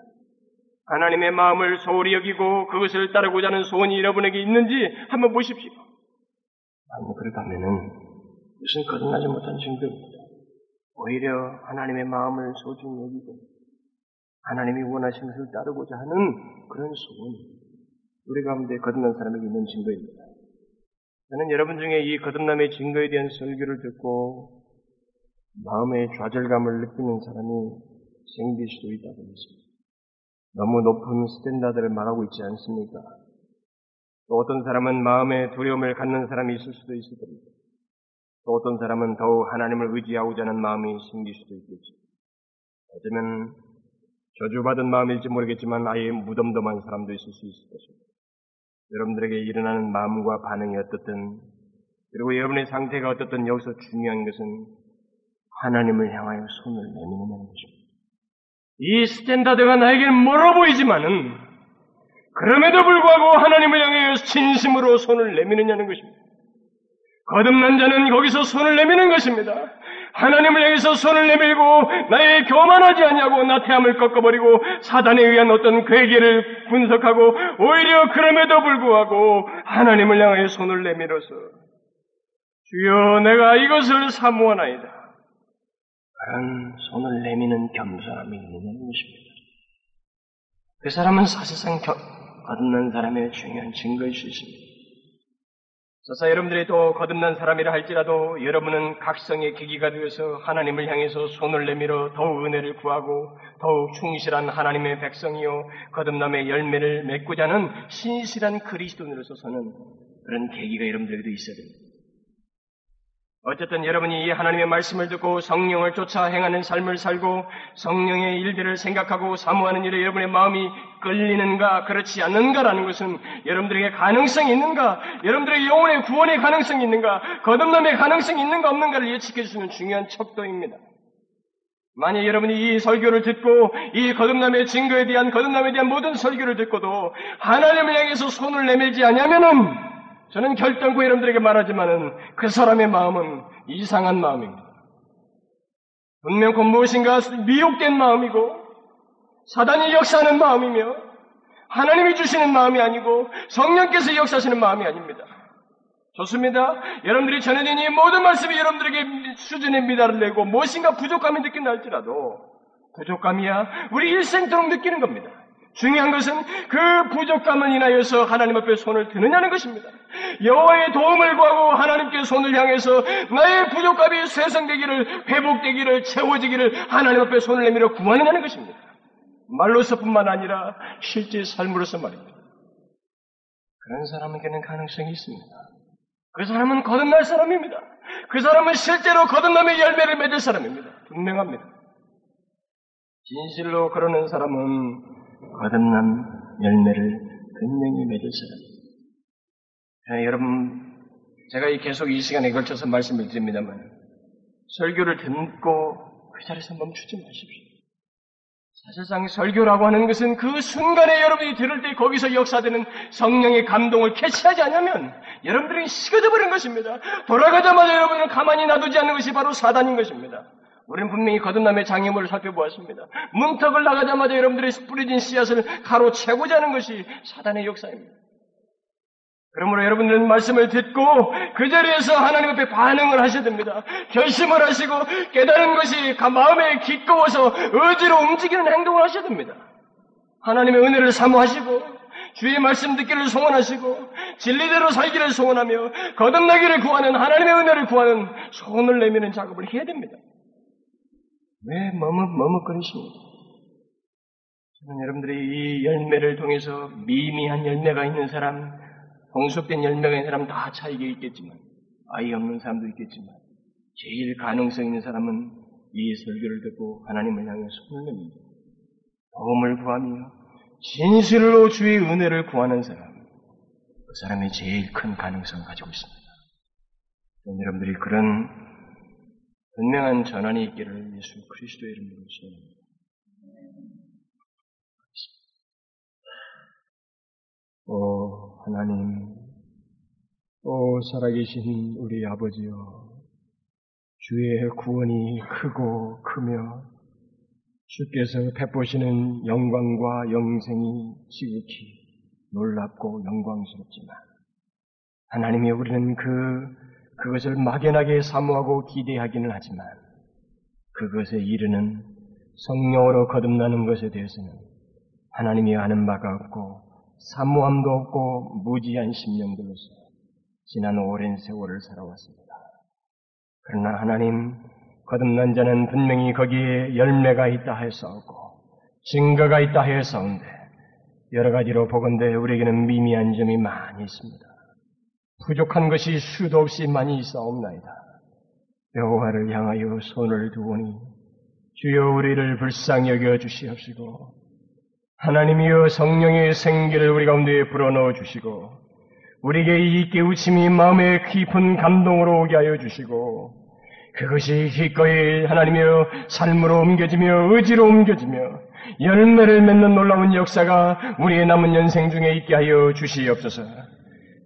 하나님의 마음을 소홀히 여기고 그것을 따르고자 하는 소원이 여러분에게 있는지 한번 보십시오. 아니, 그렇다면은 무슨 거듭나지 못한 증거입니다. 오히려 하나님의 마음을 소중히 여기고 하나님이 원하시는 것을 따르고자 하는 그런 소원이 우리 가운데 거듭난 사람에게 있는 증거입니다. 저는 여러분 중에 이 거듭남의 증거에 대한 설교를 듣고 마음의 좌절감을 느끼는 사람이 생길 수도 있다고 믿습니다. 너무 높은 standard를 말하고 있지 않습니까? 또 어떤 사람은 마음에 두려움을 갖는 사람이 있을 수도 있을 겁니다. 또 어떤 사람은 더욱 하나님을 의지하고자 하는 마음이 생길 수도 있겠죠. 어쩌면 저주받은 마음일지 모르겠지만 아예 무덤덤한 사람도 있을 수 있을 것입니다. 여러분들에게 일어나는 마음과 반응이 어떻든 그리고 여러분의 상태가 어떻든 여기서 중요한 것은 하나님을 향하여 손을 내미느냐는 것입니다. 이 standard가 나에게 멀어 보이지만은 그럼에도 불구하고 하나님을 향하여 진심으로 손을 내미느냐는 것입니다. 거듭난 자는 거기서 손을 내미는 것입니다. 하나님을 향해서 손을 내밀고 나의 교만하지 않냐고 나태함을 꺾어버리고 사단에 의한 어떤 궤계를 분석하고 오히려 그럼에도 불구하고 하나님을 향하여 손을 내밀어서 주여 내가 이것을 사모하나이다. 그런 손을 내미는 겸손함이 있느냐는 것입니다. 그 사람은 사실상 겨, 거듭난 사람의 중요한 증거일 수 있습니다. 저사 여러분들이 또 거듭난 사람이라 할지라도 여러분은 각성의 계기가 되어서 하나님을 향해서 손을 내밀어 더욱 은혜를 구하고 더욱 충실한 하나님의 백성이요 거듭남의 열매를 맺고자 하는 신실한 그리스도인으로서 서는 그런 계기가 여러분들에게도 있어야 됩니다. 어쨌든 여러분이 이 하나님의 말씀을 듣고 성령을 쫓아 행하는 삶을 살고 성령의 일들을 생각하고 사모하는 일에 여러분의 마음이 끌리는가 그렇지 않는가라는 것은 여러분들에게 가능성이 있는가 여러분들의 영혼의 구원의 가능성이 있는가 거듭남의 가능성이 있는가 없는가를 예측해 주는 중요한 척도입니다. 만약 여러분이 이 설교를 듣고 이 거듭남의 증거에 대한 거듭남에 대한 모든 설교를 듣고도 하나님을 향해서 손을 내밀지 않냐면은 저는 결단코 여러분들에게 말하지만은 그 사람의 마음은 이상한 마음입니다. 분명코 무엇인가 미혹된 마음이고 사단이 역사하는 마음이며 하나님이 주시는 마음이 아니고 성령께서 역사하시는 마음이 아닙니다. 좋습니다. 여러분들이 전해진 이 모든 말씀이 여러분들에게 수준의 미달을 내고 무엇인가 부족감이 느낀다 할지라도 부족감이야 우리 일생토록 느끼는 겁니다. 중요한 것은 그 부족감을 인하여서 하나님 앞에 손을 드느냐는 것입니다. 여호와의 도움을 구하고 하나님께 손을 향해서 나의 부족감이 쇄성되기를 회복되기를 채워지기를 하나님 앞에 손을 내밀어 구하느냐는 것입니다. 말로서뿐만 아니라 실제 삶으로서 말입니다. 그런 사람에게는 가능성이 있습니다. 그 사람은 거듭날 사람입니다. 그 사람은 실제로 거듭남의 열매를 맺을 사람입니다. 분명합니다. 진실로 그러는 사람은 거듭난 열매를 분명히 맺을. 자, 여러분, 제가 계속 이 시간에 걸쳐서 말씀을 드립니다만, 설교를 듣고 그 자리에서 멈추지 마십시오. 사실상 설교라고 하는 것은 그 순간에 여러분이 들을 때 거기서 역사되는 성령의 감동을 캐치하지 않으면 여러분들이 식어져 버린 것입니다. 돌아가자마자 여러분을 가만히 놔두지 않는 것이 바로 사단인 것입니다. 우리는 분명히 거듭남의 장애물을 살펴보았습니다. 문턱을 나가자마자 여러분들이 뿌려진 씨앗을 가로채고자 하는 것이 사단의 역사입니다. 그러므로 여러분들은 말씀을 듣고 그 자리에서 하나님 앞에 반응을 하셔야 됩니다. 결심을 하시고 깨달은 것이 마음에 기꺼워서 의지로 움직이는 행동을 하셔야 됩니다. 하나님의 은혜를 사모하시고 주의 말씀 듣기를 소원하시고 진리대로 살기를 소원하며 거듭나기를 구하는 하나님의 은혜를 구하는 손을 내미는 작업을 해야 됩니다. 왜 머뭇, 머뭇거리십니까? 저는 여러분들이 이 열매를 통해서 미미한 열매가 있는 사람, 동속된 열매가 있는 사람 다 차이가 있겠지만, 아이 없는 사람도 있겠지만, 제일 가능성 있는 사람은 이 설교를 듣고 하나님을 향해 손을 냅니다. 도움을 구하며 진실로 주의 은혜를 구하는 사람, 그 사람이 제일 큰 가능성을 가지고 있습니다. 여러분들이 그런 분명한 전환이 있기를 예수 그리스도의 이름으로 소원합니다. 오 하나님, 오 살아계신 우리 아버지여, 주의 구원이 크고 크며 주께서 베푸시는 영광과 영생이 지극히 놀랍고 영광스럽지만 하나님이 우리는 그 그것을 막연하게 사모하고 기대하기는 하지만 그것에 이르는 성령으로 거듭나는 것에 대해서는 하나님이 아는 바가 없고 사모함도 없고 무지한 심령들로서 지난 오랜 세월을 살아왔습니다. 그러나 하나님 거듭난 자는 분명히 거기에 열매가 있다 하였사옵고 증거가 있다 하였사온데 여러 가지로 보건대 우리에게는 미미한 점이 많이 있습니다. 부족한 것이 수도 없이 많이 있사옵나이다. 여호와를 향하여 손을 두오니 주여 우리를 불쌍히 여겨 주시옵시고 하나님이여 성령의 생기를 우리 가운데 불어넣어 주시고 우리에게 이 깨우침이 마음의 깊은 감동으로 오게 하여 주시고 그것이 기꺼이 하나님이여 삶으로 옮겨지며 의지로 옮겨지며 열매를 맺는 놀라운 역사가 우리의 남은 연생 중에 있게 하여 주시옵소서.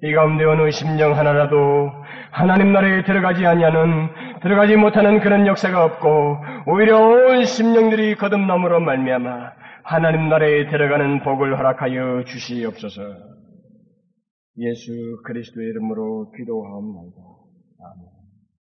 이 가운데 어느 심령 하나라도 하나님 나라에 들어가지 아니하는 들어가지 못하는 그런 역사가 없고 오히려 온 심령들이 거듭남으로 말미암아 하나님 나라에 들어가는 복을 허락하여 주시옵소서. 예수 그리스도의 이름으로 기도하옵나이다. 아멘.